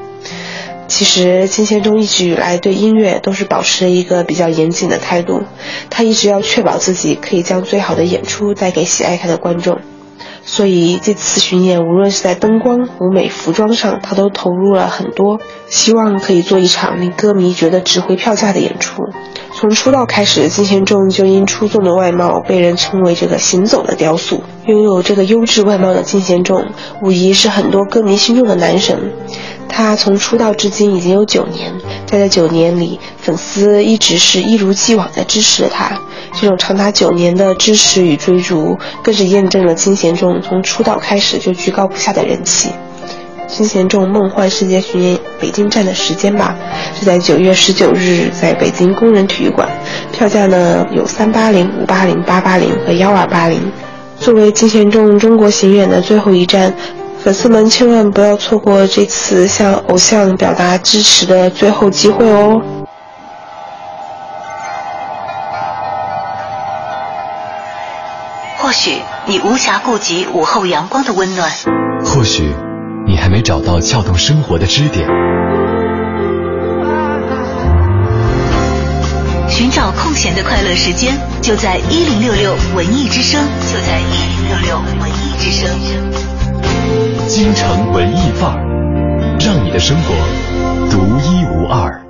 其实金贤重一直以来对音乐都是保持一个比较严谨的态度，他一直要确保自己可以将最好的演出带给喜爱他的观众。所以这次巡演，无论是在灯光、舞美、服装上，他都投入了很多，希望可以做一场令歌迷觉得值回票价的演出。从出道开始，金贤重就因出众的外貌被人称为这个行走的雕塑。拥有这个优质外貌的金贤重，无疑是很多歌迷心中的男神。他从出道至今已经有九年，在这九年里，粉丝一直是一如既往的支持着他。这种长达九年的支持与追逐，更是验证了金贤重从出道开始就居高不下的人气。金贤重梦幻世界巡演北京站的时间吧，是在九月十九日，在北京工人体育馆。票价呢有三八零、五八零、八八零和幺二八零。作为金贤重中国巡演的最后一站，粉丝们千万不要错过这次向偶像表达支持的最后机会哦。或许你无暇顾及午后阳光的温暖，或许你还没找到撬动生活的支点。寻找空闲的快乐时间，就在一零六六文艺之声，就在一零六六文艺之声。京城文艺范儿，让你的生活独一无二。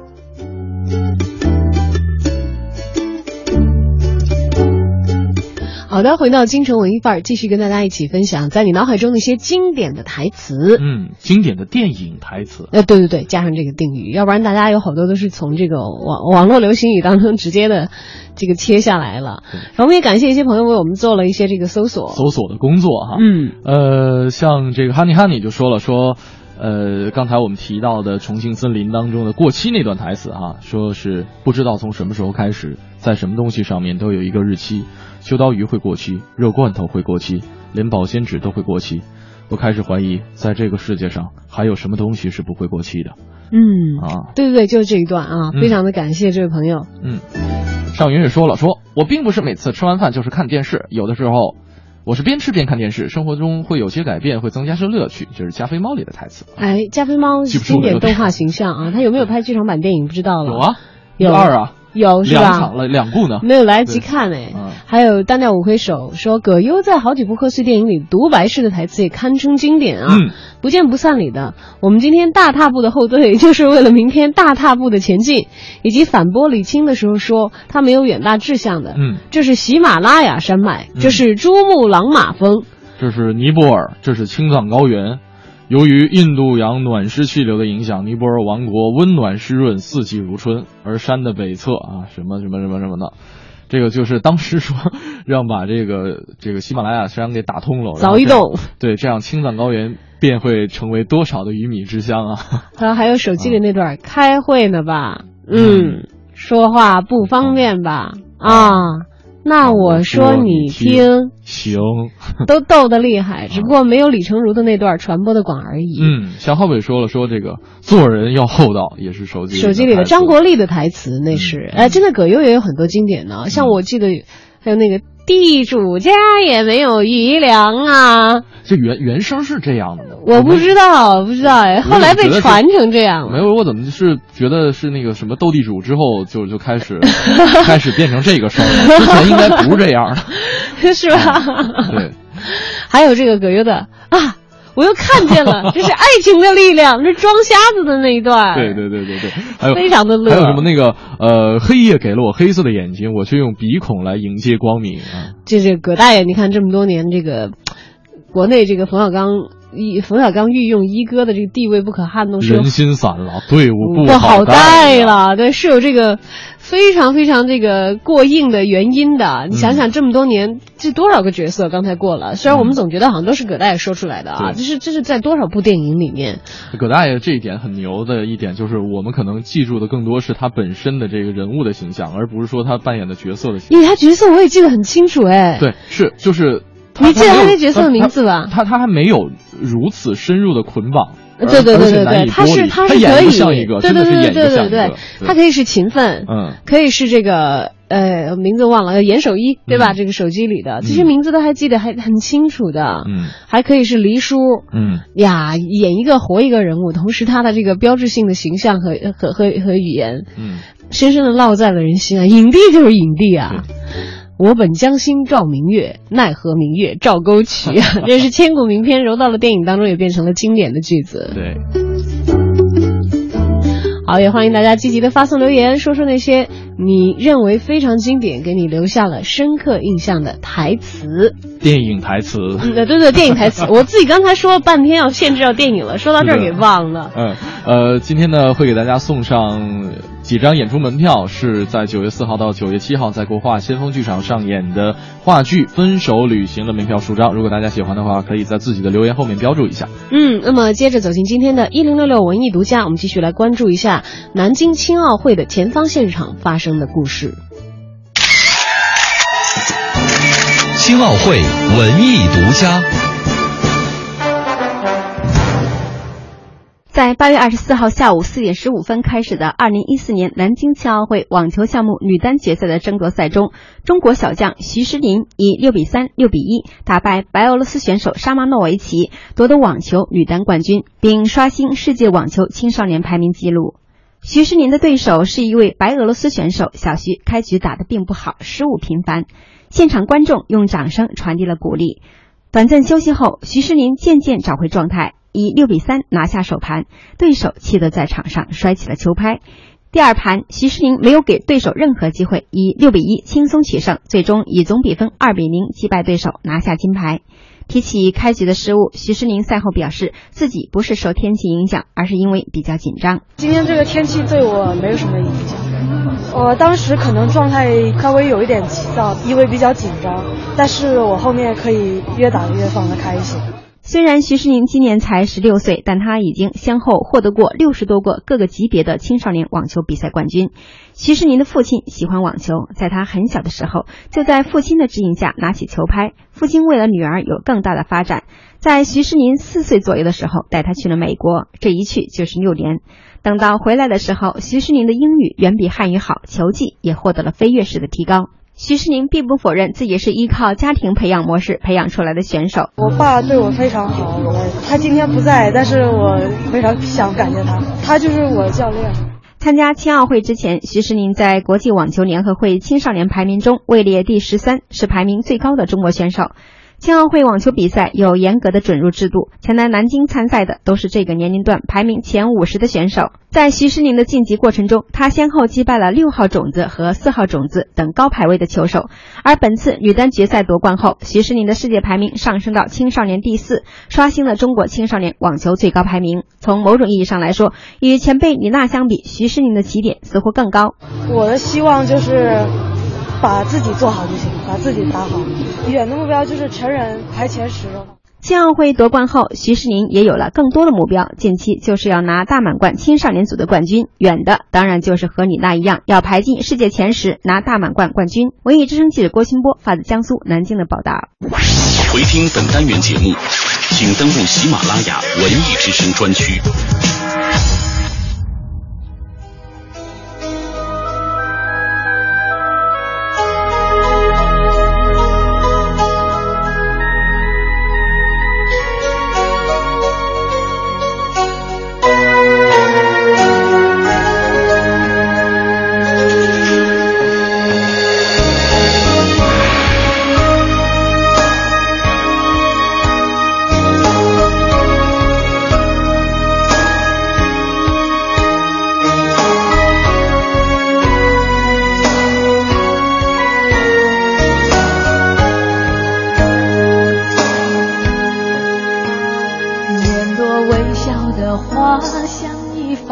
好的，回到京城文艺范儿，继续跟大家一起分享，在你脑海中那些经典的台词。嗯，经典的电影台词。呃，对对对，加上这个定语，要不然大家有好多都是从这个网网络流行语当中直接的这个切下来了。然后我们也感谢一些朋友为我们做了一些这个搜索搜索的工作哈。嗯，呃，像这个 Honey Honey 就说了说，呃，刚才我们提到的《重庆森林》当中的过期那段台词哈，说是不知道从什么时候开始，在什么东西上面都有一个日期。秋刀鱼会过期，肉罐头会过期，连保鲜纸都会过期。我开始怀疑，在这个世界上还有什么东西是不会过期的。嗯啊，对对对，就是这一段啊，非常的感谢这位朋友。嗯，尚云也说了，说我并不是每次吃完饭就是看电视，有的时候我是边吃边看电视，生活中会有些改变，会增加些乐趣。这是加菲猫里的台词。哎，加菲猫经典动画形象啊，他有没有拍剧场版电影不知道了。有啊，有二啊。有是吧？两场了，两部呢，没有来得及看哎。还有单调五魁首说，葛优在好几部贺岁电影里独白式的台词也堪称经典啊。嗯，不见不散里的，我们今天大踏步的后退，就是为了明天大踏步的前进。以及反驳李青的时候说，他没有远大志向的。嗯，这是喜马拉雅山脉，这是珠穆朗玛峰，这是尼泊尔，这是青藏高原。由于印度洋暖湿气流的影响，尼泊尔王国温暖湿润，四季如春。而山的北侧啊，什么什么什么什么的，这个就是当时说让把这个这个喜马拉雅山给打通了，<laughs> 凿一洞，对，这样青藏高原便会成为多少的鱼米之乡啊！<laughs> 然后还有手机里那段，开会呢吧？嗯，说话不方便吧？啊。那我说你听，<laughs> 行，<laughs> 都逗得厉害，只不过没有李成儒的那段传播的广而已。嗯，小浩伟说了，说这个做人要厚道，也是手机手机里的张国立的台词，那是哎，真的葛优也有很多经典呢，像我记得还有那个地主家也没有余粮啊。这原原声是这样的吗？我不知道，不知道哎，后来被传成这样了。没有，我怎么是觉得是那个什么斗地主之后就就开始 <laughs> 开始变成这个声了？之前应该不是这样的，<laughs> 是吧？对。还有这个葛优的啊，我又看见了，<laughs> 这是爱情的力量，这装瞎子的那一段。对对对对对，还有非常的乐。还有什么那个呃，黑夜给了我黑色的眼睛，我却用鼻孔来迎接光明啊。这这葛大爷，你看这么多年这个。国内这个冯小刚以冯小刚御用一哥的这个地位不可撼动，是人心散了，队伍不好带了，对，是有这个非常非常这个过硬的原因的。你想想，这么多年，这多少个角色刚才过了？虽然我们总觉得好像都是葛大爷说出来的啊，这是这是在多少部电影里面？葛大爷这一点很牛的一点就是，我们可能记住的更多是他本身的这个人物的形象，而不是说他扮演的角色的形象。因为他角色我也记得很清楚，哎，对，是就是。你记得他那角色的名字吧？他他还没有如此深入的捆绑，对对对对对，他是他是可以，对对对对对对，他可以是勤奋，嗯，可以是这个呃名字忘了严守一对吧？这个手机里的这些名字都还记得还很清楚的，嗯，还可以是黎叔，嗯。呀，演一个活一个人物，同时他的这个标志性的形象和和和和语言，嗯，深深的烙在了人心啊，影帝就是影帝啊。我本将心照明月，奈何明月照沟渠啊！<laughs> 这是千古名篇，揉到了电影当中，也变成了经典的句子。对，好，也欢迎大家积极的发送留言，说说那些你认为非常经典，给你留下了深刻印象的台词。电影台词，嗯，对对，电影台词，<laughs> 我自己刚才说了半天要限制到电影了，说到这儿给忘了。嗯，呃，今天呢会给大家送上几张演出门票，是在九月四号到九月七号在国画先锋剧场上演的话剧《分手旅行》的门票数张。如果大家喜欢的话，可以在自己的留言后面标注一下。嗯，那么接着走进今天的一零六六文艺独家，我们继续来关注一下南京青奥会的前方现场发生的故事。青奥会文艺独家，在八月二十四号下午四点十五分开始的二零一四年南京青奥会网球项目女单决赛的争夺赛中，中国小将徐诗林以六比三、六比一打败白俄罗斯选手沙马诺维奇，夺得网球女单冠军，并刷新世界网球青少年排名纪录。徐诗林的对手是一位白俄罗斯选手小徐，开局打得并不好，失误频繁。现场观众用掌声传递了鼓励。短暂休息后，徐诗林渐渐找回状态，以六比三拿下首盘，对手气得在场上摔起了球拍。第二盘，徐诗林没有给对手任何机会，以六比一轻松取胜，最终以总比分二比零击败对手，拿下金牌。提起开局的失误，徐诗宁赛后表示，自己不是受天气影响，而是因为比较紧张。今天这个天气对我没有什么影响，我当时可能状态稍微有一点急躁，因为比较紧张，但是我后面可以越打越放得开一些。虽然徐诗宁今年才十六岁，但他已经先后获得过六十多个各个级别的青少年网球比赛冠军。徐诗宁的父亲喜欢网球，在他很小的时候就在父亲的指引下拿起球拍。父亲为了女儿有更大的发展，在徐诗宁四岁左右的时候带他去了美国，这一去就是六年。等到回来的时候，徐诗宁的英语远比汉语好，球技也获得了飞跃式的提高。徐世宁并不否认自己是依靠家庭培养模式培养出来的选手。我爸对我非常好，他今天不在，但是我非常想感谢他，他就是我的教练。参加青奥会之前，徐世宁在国际网球联合会青少年排名中位列第十三，是排名最高的中国选手。青奥会网球比赛有严格的准入制度，前来南京参赛的都是这个年龄段排名前五十的选手。在徐诗宁的晋级过程中，她先后击败了六号种子和四号种子等高排位的球手。而本次女单决赛夺冠后，徐诗宁的世界排名上升到青少年第四，刷新了中国青少年网球最高排名。从某种意义上来说，与前辈李娜相比，徐诗宁的起点似乎更高。我的希望就是。把自己做好就行，把自己打好。远的目标就是成人排前十。青奥会夺冠后，徐世宁也有了更多的目标，近期就是要拿大满贯青少年组的冠军。远的当然就是和李娜一样，要排进世界前十，拿大满贯冠军。文艺之声记者郭新波发自江苏南京的报道。回听本单元节目，请登录喜马拉雅文艺之声专区。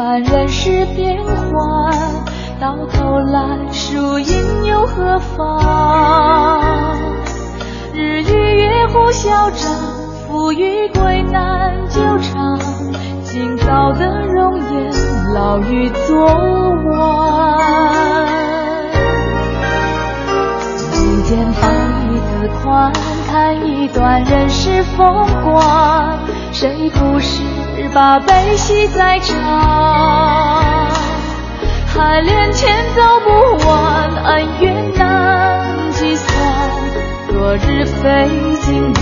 看人世变幻，到头来输赢又何妨？日与月互消长，富与贵难久长。今朝的容颜，老于昨晚。眉间放一字宽，看一段人世风光。谁不是把悲喜在尝？海连天走不完，恩怨难计算。昨日非，今日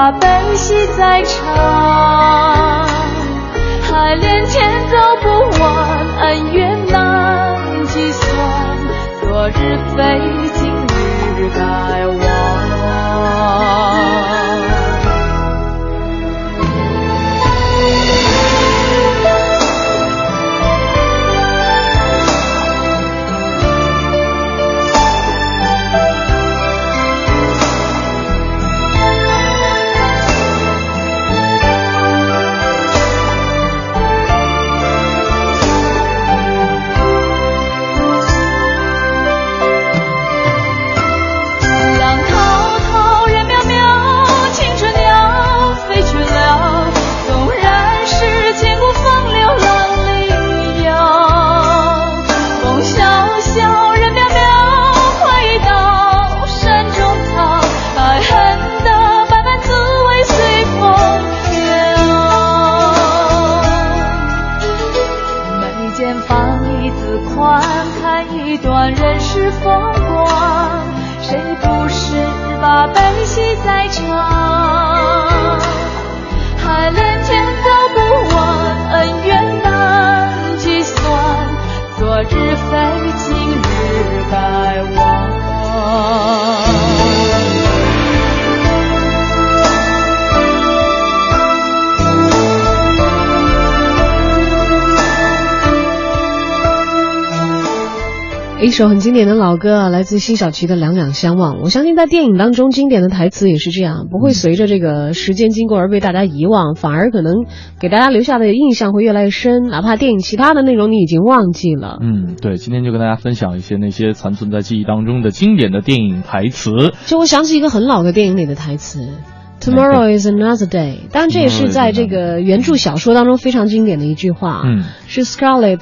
把悲喜在尝？海连天走不完，恩怨难计算。昨日非，一首很经典的老歌啊，来自辛晓琪的《两两相望》。我相信在电影当中，经典的台词也是这样，不会随着这个时间经过而被大家遗忘，反而可能给大家留下的印象会越来越深。哪怕电影其他的内容你已经忘记了。嗯，对，今天就跟大家分享一些那些残存在记忆当中的经典的电影台词。就我想起一个很老的电影里的台词：“Tomorrow is another day。”当然，这也是在这个原著小说当中非常经典的一句话。嗯，是 Scarlett。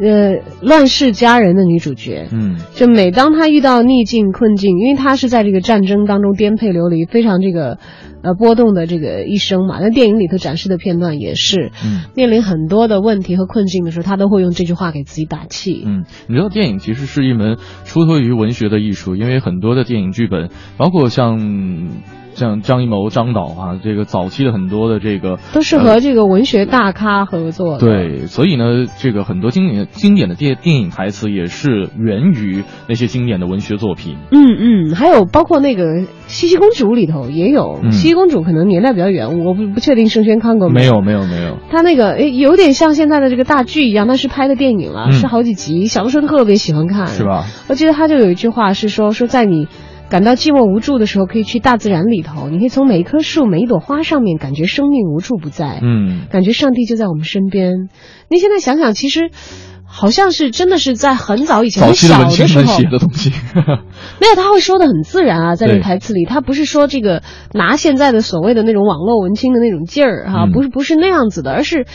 呃，乱世佳人的女主角，嗯，就每当她遇到逆境困境，因为她是在这个战争当中颠沛流离，非常这个，呃，波动的这个一生嘛。那电影里头展示的片段也是，嗯，面临很多的问题和困境的时候，他都会用这句话给自己打气。嗯，你知道电影其实是一门出脱于文学的艺术，因为很多的电影剧本，包括像。像张艺谋、张导啊，这个早期的很多的这个都是和这个文学大咖合作的。对，所以呢，这个很多经典经典的电电影台词也是源于那些经典的文学作品。嗯嗯，还有包括那个《西西公主》里头也有，《西西公主》可能年代比较远，我不不确定盛轩看过没有？没有没有。他那个诶，有点像现在的这个大剧一样，那是拍的电影了，是好几集，小的时候特别喜欢看，是吧？我记得他就有一句话是说说在你。感到寂寞无助的时候，可以去大自然里头，你可以从每一棵树、每一朵花上面感觉生命无处不在，嗯，感觉上帝就在我们身边。你现在想想，其实好像是真的是在很早以前很小的时候写的东西，<laughs> 没有他会说的很自然啊，在那台词里，他不是说这个拿现在的所谓的那种网络文青的那种劲儿哈，不是不是那样子的，而是。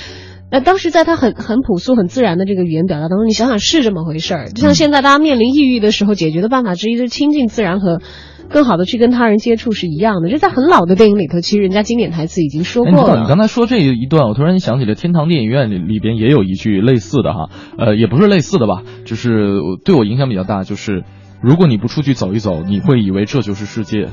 那当时在他很很朴素、很自然的这个语言表达当中，你想想是这么回事儿。就像现在大家面临抑郁的时候，解决的办法之一是亲近自然和更好的去跟他人接触是一样的。这在很老的电影里头，其实人家经典台词已经说过了。你刚才说这一段，我突然想起了天堂电影院里里边也有一句类似的哈，呃，也不是类似的吧，就是对我影响比较大，就是如果你不出去走一走，你会以为这就是世界。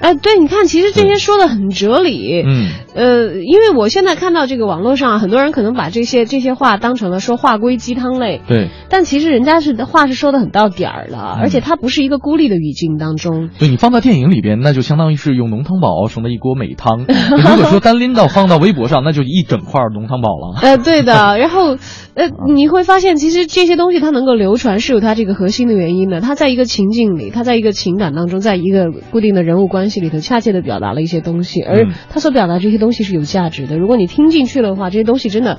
哎，对，你看，其实这些说的很哲理。嗯，呃，因为我现在看到这个网络上很多人可能把这些这些话当成了说话归鸡汤类。对。但其实人家是话是说的很到点儿的，而且它不是一个孤立的语境当中。对你放在电影里边，那就相当于是用浓汤宝熬成了一锅美汤。<laughs> 如果说单拎到放到微博上，那就一整块浓汤宝了。呃，对的。<laughs> 然后，呃，你会发现，其实这些东西它能够流传，是有它这个核心的原因的。它在一个情境里，它在一个情感当中，在一个固定的人物关系里头，恰切的表达了一些东西，而他所表达这些东西是有价值的。如果你听进去的话，这些东西真的，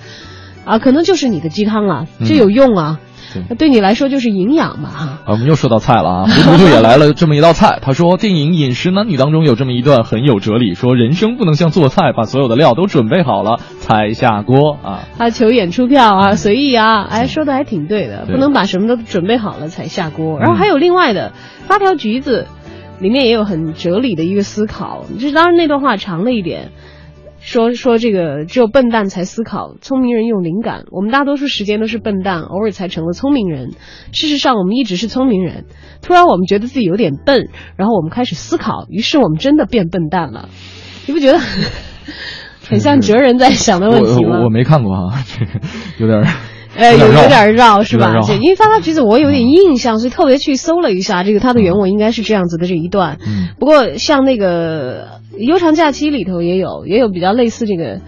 啊，可能就是你的鸡汤啊，这有用啊。对，对你来说就是营养嘛。啊，我们又说到菜了啊，胡图图也来了这么一道菜。他说，电影《饮食男女》当中有这么一段很有哲理，说人生不能像做菜，把所有的料都准备好了才下锅啊。他求演出票啊，随意啊，哎，说的还挺对的，不能把什么都准备好了才下锅。然后还有另外的发条橘子，里面也有很哲理的一个思考。就是当然那段话长了一点。说说这个只有笨蛋才思考，聪明人用灵感。我们大多数时间都是笨蛋，偶尔才成了聪明人。事实上，我们一直是聪明人。突然，我们觉得自己有点笨，然后我们开始思考，于是我们真的变笨蛋了。你不觉得 <laughs> 很像哲人在想的问题吗？我我没看过啊，这个有点。<laughs> 呃，有有点绕是吧？这因为发发橘子我有点印象，所以特别去搜了一下，这个它的原文应该是这样子的这一段。嗯。不过像那个《悠长假期》里头也有，也有比较类似这个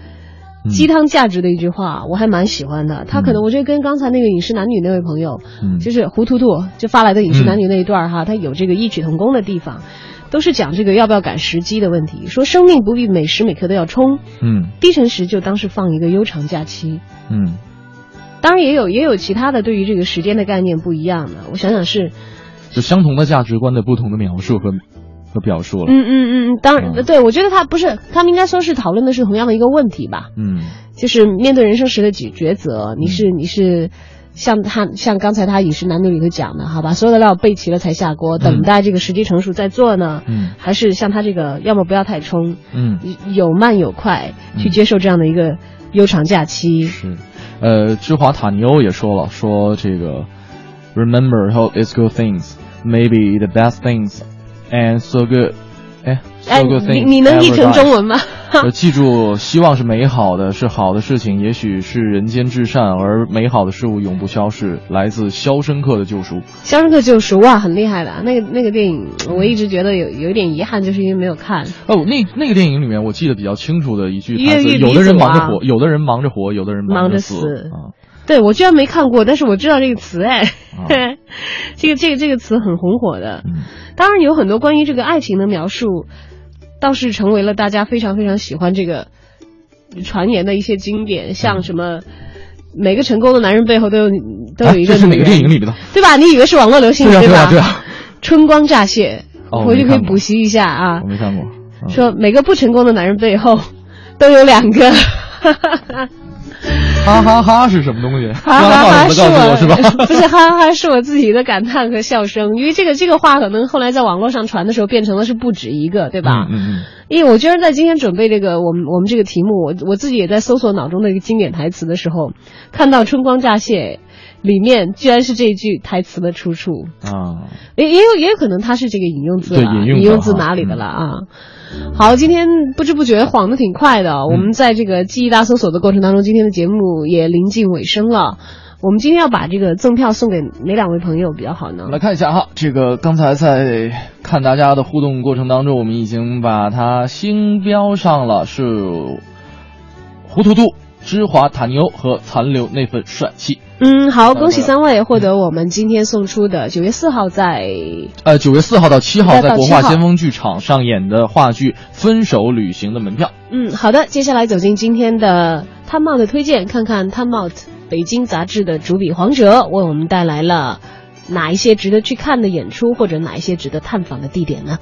鸡汤价值的一句话，我还蛮喜欢的。他可能我觉得跟刚才那个饮食男女那位朋友，就是胡图图就发来的饮食男女那一段哈，他有这个异曲同工的地方，都是讲这个要不要赶时机的问题。说生命不必每时每刻都要冲，嗯，低沉时就当是放一个悠长假期，嗯。当然也有也有其他的对于这个时间的概念不一样的，我想想是，就相同的价值观的不同的描述和和表述了。嗯嗯嗯，当然，对我觉得他不是，他们应该说是讨论的是同样的一个问题吧。嗯，就是面对人生时的抉抉择，你是你是像他像刚才他饮食男女里头讲的，好吧，所有的料备齐了才下锅，等待这个时机成熟再做呢？嗯，还是像他这个，要么不要太冲，嗯，有慢有快，去接受这样的一个悠长假期。是。呃，芝华塔尼欧也说了，说这个，Remember how it's good things, maybe the best things, and so good. 哎，你你能译成中文吗？记住，希望是美好的，是好的事情，也许是人间至善，而美好的事物永不消逝，来自《肖申克的救赎》。《肖申克救赎》哇，很厉害的那个那个电影，我一直觉得有有一点遗憾，就是因为没有看。哦，那那个电影里面，我记得比较清楚的一句台词：有的人忙着活，有的人忙着活，有的人忙着死。对，我居然没看过，但是我知道这个词哎，<laughs> 这个这个这个词很红火的。当然有很多关于这个爱情的描述，倒是成为了大家非常非常喜欢这个传言的一些经典，像什么每个成功的男人背后都有都有一个这是哪个电影里面的？对吧？你以为是网络流行对吧？对啊。春光乍泄，回去可以补习一下啊。我没看过。说每个不成功的男人背后都有两个。<laughs> 哈哈哈是什么东西？哈哈哈是我是吧？<laughs> 不是哈哈哈是我自己的感叹和笑声，因为这个这个话可能后来在网络上传的时候变成了是不止一个，对吧？嗯嗯。因为我觉得在今天准备这个我们我们这个题目，我我自己也在搜索脑中的一个经典台词的时候，看到《春光乍泄》里面居然是这一句台词的出处啊！也也有也有可能他是这个引用字引引用字哪里的了啊？好，今天不知不觉晃得挺快的。我们在这个记忆大搜索的过程当中，今天的节目也临近尾声了。我们今天要把这个赠票送给哪两位朋友比较好呢？来看一下哈，这个刚才在看大家的互动过程当中，我们已经把它星标上了，是胡图图、芝华塔牛和残留那份帅气。嗯，好，恭喜三位获得我们今天送出的九月四号在呃九月四号到七号在国画先锋剧场上演的话剧《分手旅行》的门票。嗯，好的，接下来走进今天的 Time Out 的推荐，看看 Time Out 北京杂志的主笔黄哲为我们带来了哪一些值得去看的演出，或者哪一些值得探访的地点呢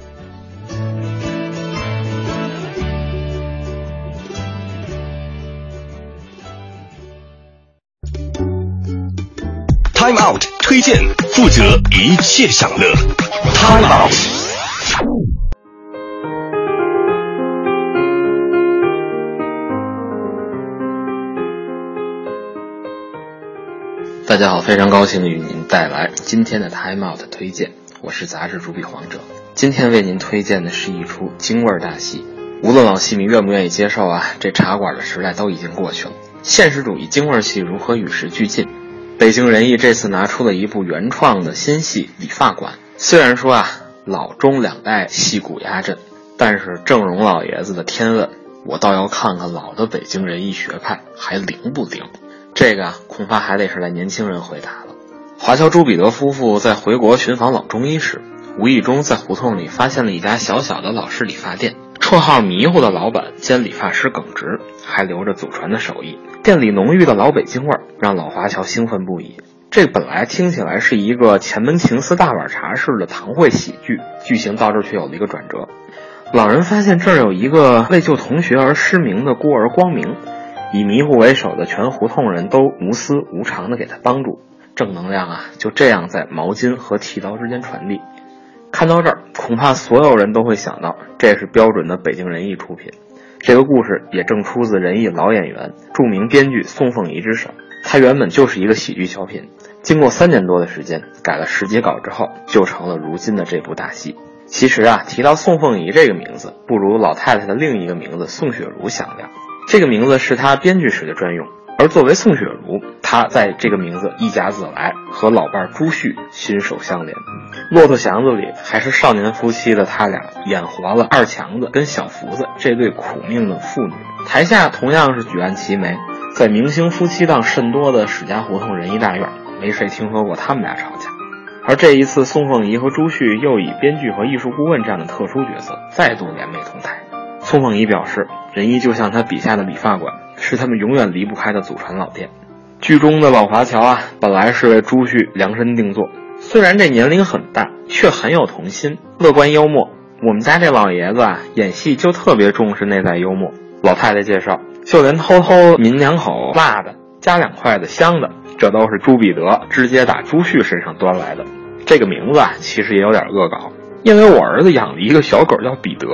？Time Out 推荐，负责一切享乐。Time Out。大家好，非常高兴与您带来今天的 Time Out 推荐，我是杂志主笔黄哲。今天为您推荐的是一出京味儿大戏。无论老戏迷愿不愿意接受啊，这茶馆的时代都已经过去了。现实主义京味儿戏如何与时俱进？北京人艺这次拿出了一部原创的新戏《理发馆》。虽然说啊，老中两代戏骨压阵，但是郑荣老爷子的天问，我倒要看看老的北京人艺学派还灵不灵。这个啊，恐怕还得是来年轻人回答了。华侨朱彼得夫妇在回国寻访老中医时，无意中在胡同里发现了一家小小的老式理发店。绰号迷糊的老板兼理发师耿直，还留着祖传的手艺。店里浓郁的老北京味儿让老华侨兴奋不已。这本来听起来是一个前门情思大碗茶式的堂会喜剧，剧情到这却有了一个转折。老人发现这儿有一个为救同学而失明的孤儿光明，以迷糊为首的全胡同人都无私无偿的给他帮助，正能量啊就这样在毛巾和剃刀之间传递。看到这儿，恐怕所有人都会想到，这是标准的北京人艺出品。这个故事也正出自仁义老演员、著名编剧宋凤仪之手。他原本就是一个喜剧小品，经过三年多的时间改了十几稿之后，就成了如今的这部大戏。其实啊，提到宋凤仪这个名字，不如老太太的另一个名字宋雪茹响亮。这个名字是她编剧时的专用。而作为宋雪茹，她在这个名字一甲子来和老伴朱旭心手相连。骆驼祥子里还是少年夫妻的他俩演活了二强子跟小福子这对苦命的父女。台下同样是举案齐眉，在明星夫妻档甚多的史家胡同仁义大院，没谁听说过他们俩吵架。而这一次，宋凤仪和朱旭又以编剧和艺术顾问这样的特殊角色再度联袂同台。宋凤仪表示，仁义就像他笔下的理发馆。是他们永远离不开的祖传老店。剧中的老华侨啊，本来是为朱旭量身定做，虽然这年龄很大，却很有童心，乐观幽默。我们家这老爷子啊，演戏就特别重视内在幽默。老太太介绍，就连偷偷抿两口辣的，加两筷子香的，这都是朱彼得直接打朱旭身上端来的。这个名字啊，其实也有点恶搞，因为我儿子养了一个小狗叫彼得，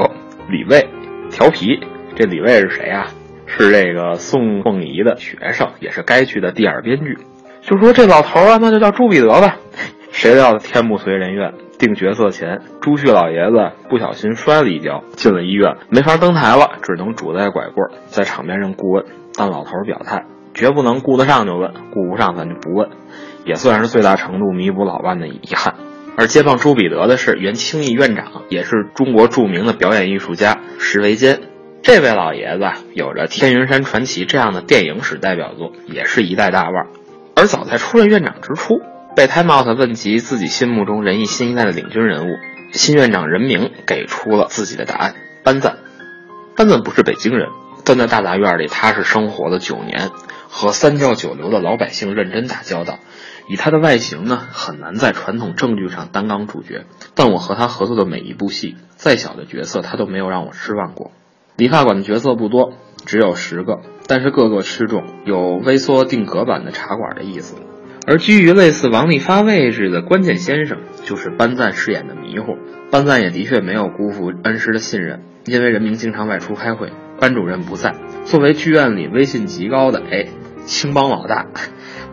李卫，调皮。这李卫是谁啊？是这个宋凤仪的学生，也是该剧的第二编剧，就说这老头啊，那就叫朱彼得吧。谁料天不随人愿，定角色前，朱旭老爷子不小心摔了一跤，进了医院，没法登台了，只能拄在拐棍，在场边上顾问。但老头表态，绝不能顾得上就问，顾不上咱就不问，也算是最大程度弥补老伴的遗憾。而接棒朱彼得的是原清艺院长，也是中国著名的表演艺术家石维坚。这位老爷子有着《天云山传奇》这样的电影史代表作，也是一代大腕。而早在出任院长之初，备胎帽子问及自己心目中仁义新一代的领军人物，新院长任明给出了自己的答案：班赞。班赞不是北京人，但在大杂院里，他是生活了九年，和三教九流的老百姓认真打交道。以他的外形呢，很难在传统正剧上担纲主角。但我和他合作的每一部戏，再小的角色，他都没有让我失望过。理发馆的角色不多，只有十个，但是个个吃重，有微缩定格版的茶馆的意思。而居于类似王利发位置的关键先生，就是班赞饰演的迷糊。班赞也的确没有辜负恩师的信任，因为人民经常外出开会，班主任不在。作为剧院里威信极高的哎青帮老大，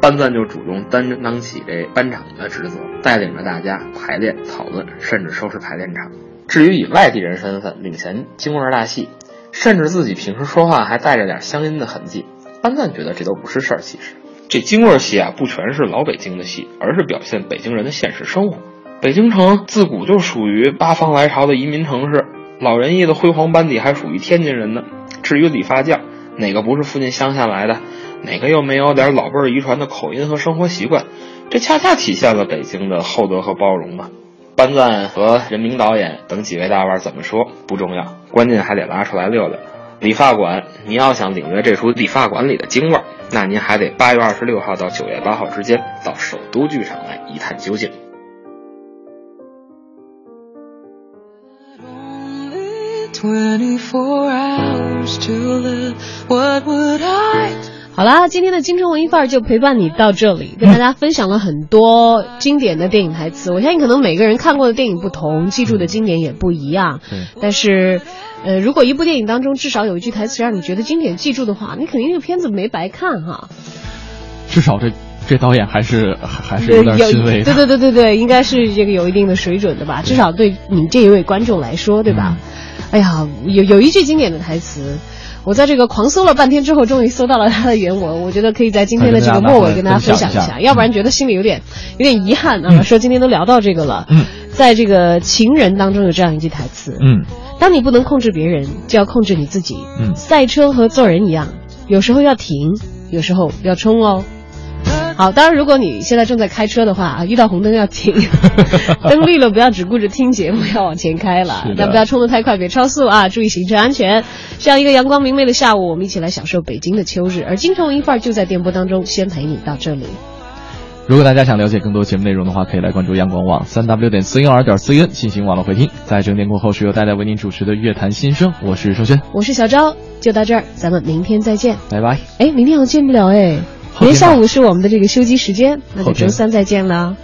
班赞就主动担当起这班长的职责，带领着大家排练、讨论，甚至收拾排练场。至于以外地人身份领衔京味大戏。甚至自己平时说话还带着点乡音的痕迹，班赞觉得这都不是事儿。其实，这京味戏啊，不全是老北京的戏，而是表现北京人的现实生活。北京城自古就属于八方来朝的移民城市，老人艺的辉煌班底还属于天津人呢。至于理发匠，哪个不是附近乡下来的？哪个又没有点老辈儿遗传的口音和生活习惯？这恰恰体现了北京的厚德和包容嘛。班赞和任明导演等几位大腕怎么说不重要，关键还得拉出来溜溜。理发馆，你要想领略这出理发馆里的京味儿，那您还得八月二十六号到九月八号之间到首都剧场来一探究竟。好啦，今天的京城文艺范儿就陪伴你到这里，<laughs> 跟大家分享了很多经典的电影台词。我相信可能每个人看过的电影不同，记住的经典也不一样。但是，呃，如果一部电影当中至少有一句台词让你觉得经典记住的话，你肯定这个片子没白看哈。至少这这导演还是还是有点欣慰的。对对对对对，应该是这个有一定的水准的吧？至少对你这一位观众来说，对吧？哎呀，有有一句经典的台词。我在这个狂搜了半天之后，终于搜到了它的原文，我觉得可以在今天的这个末尾跟大家分享一下，要不然觉得心里有点有点遗憾啊。说今天都聊到这个了，在这个情人当中有这样一句台词，嗯，当你不能控制别人，就要控制你自己。嗯，赛车和做人一样，有时候要停，有时候要冲哦。好，当然，如果你现在正在开车的话啊，遇到红灯要停，<laughs> 灯绿了不要只顾着听节目，要往前开了，但不要冲得太快，别超速啊，注意行车安全。这样一个阳光明媚的下午，我们一起来享受北京的秋日，而京城文艺范儿就在电波当中，先陪你到这里。如果大家想了解更多节目内容的话，可以来关注央广网三 w 点 c n r 点 cn 进行网络回听。在整点过后是由戴戴为您主持的乐坛新生，我是周轩，我是小昭，就到这儿，咱们明天再见，拜拜。哎，明天好像见不了哎。明天下午是我们的这个休息时间，那就周三再见了。